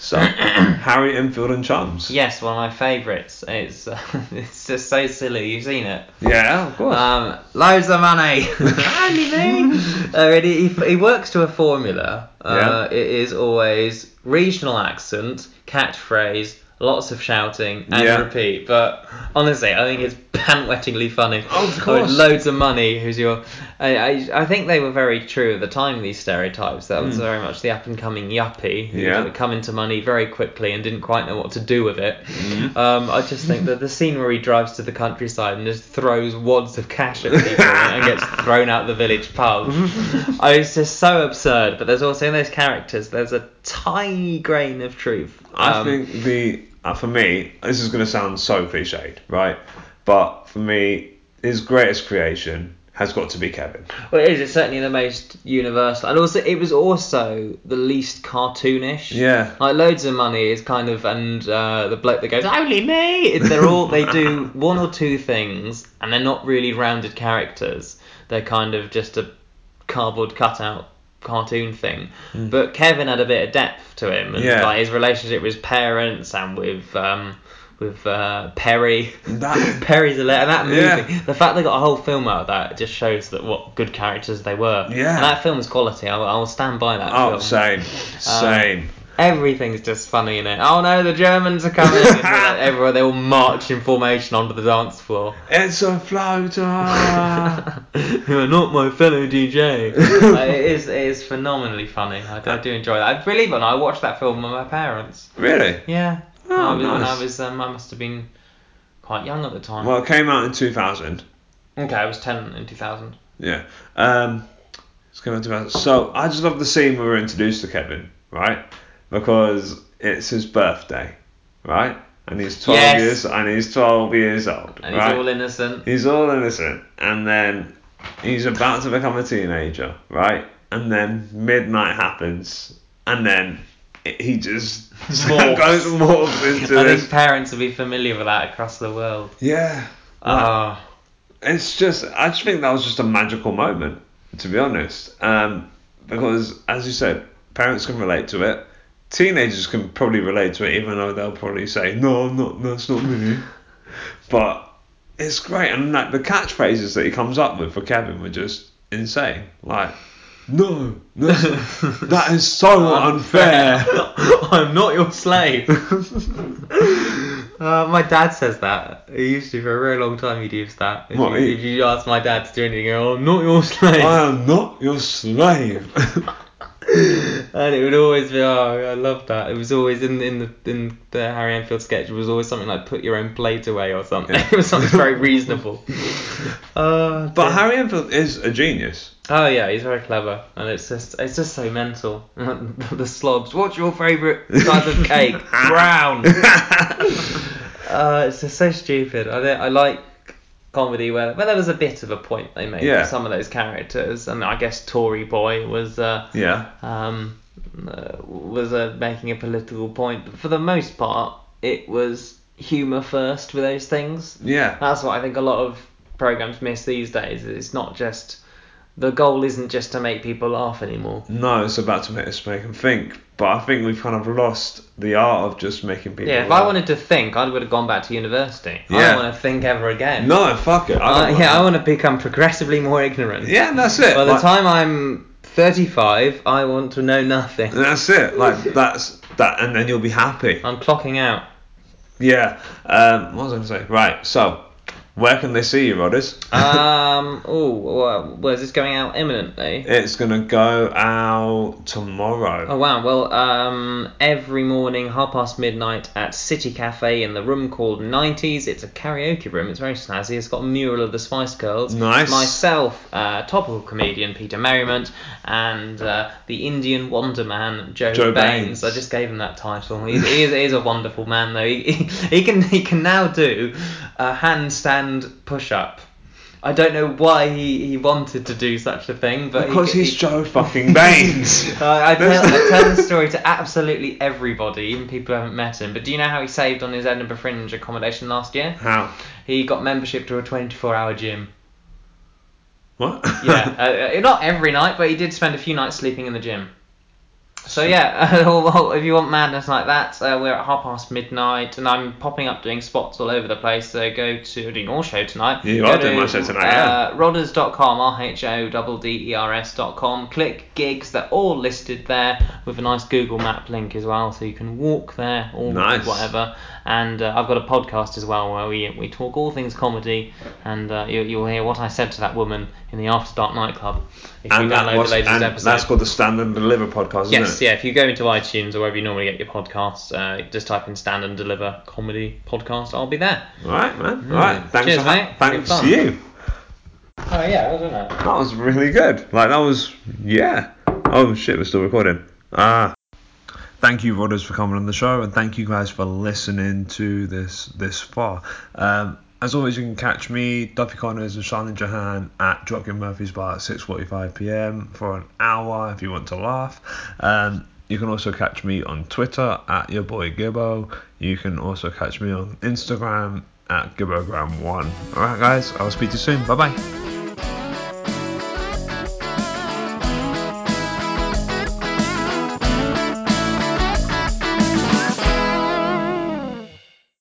So [CLEARS THROAT] Harry Enfield and Chums. Yes, one of my favourites. It's uh, [LAUGHS] it's just so silly. You've seen it. Yeah, of course. Um, Loadsamoney. [LAUGHS] Only me. Uh, and he, he, he works to a formula. Uh, It is always regional accent, catchphrase, lots of shouting and Yeah. repeat. But honestly, I think it's pant-wettingly funny. Oh, Of course. Loadsamoney. Who's your? I, I I think they were very true at the time. These stereotypes. That was very much the up-and-coming yuppie who. Yeah. had come into money very quickly and didn't quite know what to do with it. Mm-hmm. Um, I just think that the scene where he drives to the countryside and just throws wads of cash at people and gets [LAUGHS] thrown out the village pub. oh, it's just so absurd. But there's also in those characters, there's a tiny grain of truth. I Um, think the uh, for me, this is going to sound so cliched, right? But for me, his greatest creation has got to be Kevin. Well, it is. It's certainly the most universal, and also it was also the least cartoonish. Yeah. Like Loadsamoney is kind of, and uh, the bloke that goes only me. They're all they do [LAUGHS] one or two things, and they're not really rounded characters. They're kind of just a cardboard cutout cartoon thing. But Kevin had a bit of depth to him, and. Yeah. like his relationship with his parents and with um, with uh, Perry. That- [LAUGHS] Perry's a le- and that movie. Yeah. The fact they got a whole film out of that just shows that what good characters they were. Yeah. And that film's quality. I will, stand by that Oh, film. same, [LAUGHS] same. Everything's just funny in it. Oh no, the Germans are coming! [LAUGHS] And they're like, everyone, they all march in formation onto the dance floor. it's a floater. [LAUGHS] You're not my fellow DJ. [LAUGHS] Uh, it is, it is phenomenally funny. I, do- I do enjoy that. I believe it. not, I watched that film with my parents. really? Yeah. Oh, I was, When I was, um, I must have been quite young at the time. Well, it came out in 2000. okay, I was ten in two thousand. Yeah. Um, it's came out in 2000. So I just love the scene where we're introduced to Kevin, right? Because it's his birthday, right? And he's 12 Yes. years and he's 12 years old, And he's all innocent. He's all innocent, and then he's about to become a teenager, right? And then midnight happens, and then it- he just [LAUGHS] Morphs. [LAUGHS] goes morphs into I this. think parents will be familiar with that across the world. Yeah, Ah. it's just I just think that was just a magical moment, to be honest. Um, because as you said, parents can relate to it. Teenagers can probably relate to it, even though they'll probably say, "No, I'm not. That's not me." But it's great, and like the catchphrases that he comes up with for Kevin were just insane. Like, no, that's, [LAUGHS] that is so unfair. [LAUGHS] I'm not your slave. [LAUGHS] uh, my dad says that. He used to for a very long time. He'd use that. If, What, you, he- if you ask my dad to do anything, oh, I'm not your slave. I am not your slave. And it would always be, oh, I love that. It was always in in the in the Harry Enfield sketch. It was always something like put your own plate away or something. Yeah. [LAUGHS] it was something very reasonable. [LAUGHS] Uh, but. Harry Enfield is a genius. Oh yeah, he's very clever, and it's just it's just so mental. [LAUGHS] the slobs. What's your favourite type of cake? Brown. uh, it's just so stupid. I I like comedy where where there was a bit of a point they made Yeah. with some of those characters, and I guess Tory Boy was uh, Yeah. um uh, was uh, making a political point. But for the most part, it was humour first with those things. Yeah. That's what I think a lot of programs miss these days. It's not just the goal isn't just to make people laugh anymore. No, it's about to make us make them think. But I think we've kind of lost the art of just making people. Yeah, if laugh. I wanted to think, I would have gone back to university. I don't want to think ever again. No, fuck it. I Uh, yeah, I want to become progressively more ignorant. Yeah, that's it. By the Like, time I'm 35, I want to know nothing. That's it. Like that's that, and then you'll be happy. I'm clocking out. Yeah. Um, what was I going to say? Right. So, where can they see you, Rhodders? Um. Oh, well, well, this going out imminently? it's going to go out tomorrow. Oh wow! Well, um, every morning, half past midnight, at City Cafe in the room called 90s. It's a karaoke room. It's very snazzy. It's got a mural of the Spice Girls. Nice. Myself, uh, topical comedian Peter Merriman, and uh, the Indian Wonder Man Joe, Joe Baines. Baines. I just gave him that title. He's, he, is, he is a wonderful man, though. He, he, he can he can now do a handstand push-up. I don't know why he, he wanted to do such a thing, but because c- he's he, Joe [LAUGHS] fucking Baines. [LAUGHS] uh, I, tell, I tell the [LAUGHS] story to absolutely everybody, even people who haven't met him. But do you know how he saved on his Edinburgh Fringe accommodation last year? How? He got membership to a 24-hour gym. What? Yeah, uh, uh, not every night, but he did spend a few nights sleeping in the gym. So yeah, [LAUGHS] if you want madness like that, uh, we're at half past midnight, and I'm popping up doing spots all over the place. So go to doing our show tonight. You go are doing my show tonight, yeah. Uh, Rhodders.com, r h o d d e r s.com. Click gigs; they're all listed there with a nice Google Map link as well, so you can walk there or Nice. whatever. And uh, I've got a podcast as well where we we talk all things comedy, and uh, you, you'll hear what I said to that woman in the After Dark nightclub. If you And, that was, the latest and episode. that's called the Stand and Deliver podcast, Yes, isn't it? Yeah. If you go into iTunes or wherever you normally get your podcasts, uh, just type in "Stand and Deliver Comedy Podcast." I'll be there. All right, man. All right. Thanks, Cheers, for mate. thanks to you. Oh yeah, wasn't it? That was really good. Like that was yeah. Oh shit, we're still recording. Ah. Thank you, Rhodders, for coming on the show, and thank you guys for listening to this this far. Um, as always, you can catch me, Duffy Connors, and Charlene Jahan at Dropkick Murphy's Bar at 6:45 p.m. for an hour if you want to laugh. Um, you can also catch me on Twitter at your boy Gibbo. You can also catch me on Instagram at Gibbogram1. Alright, guys, I'll speak to you soon. Bye bye.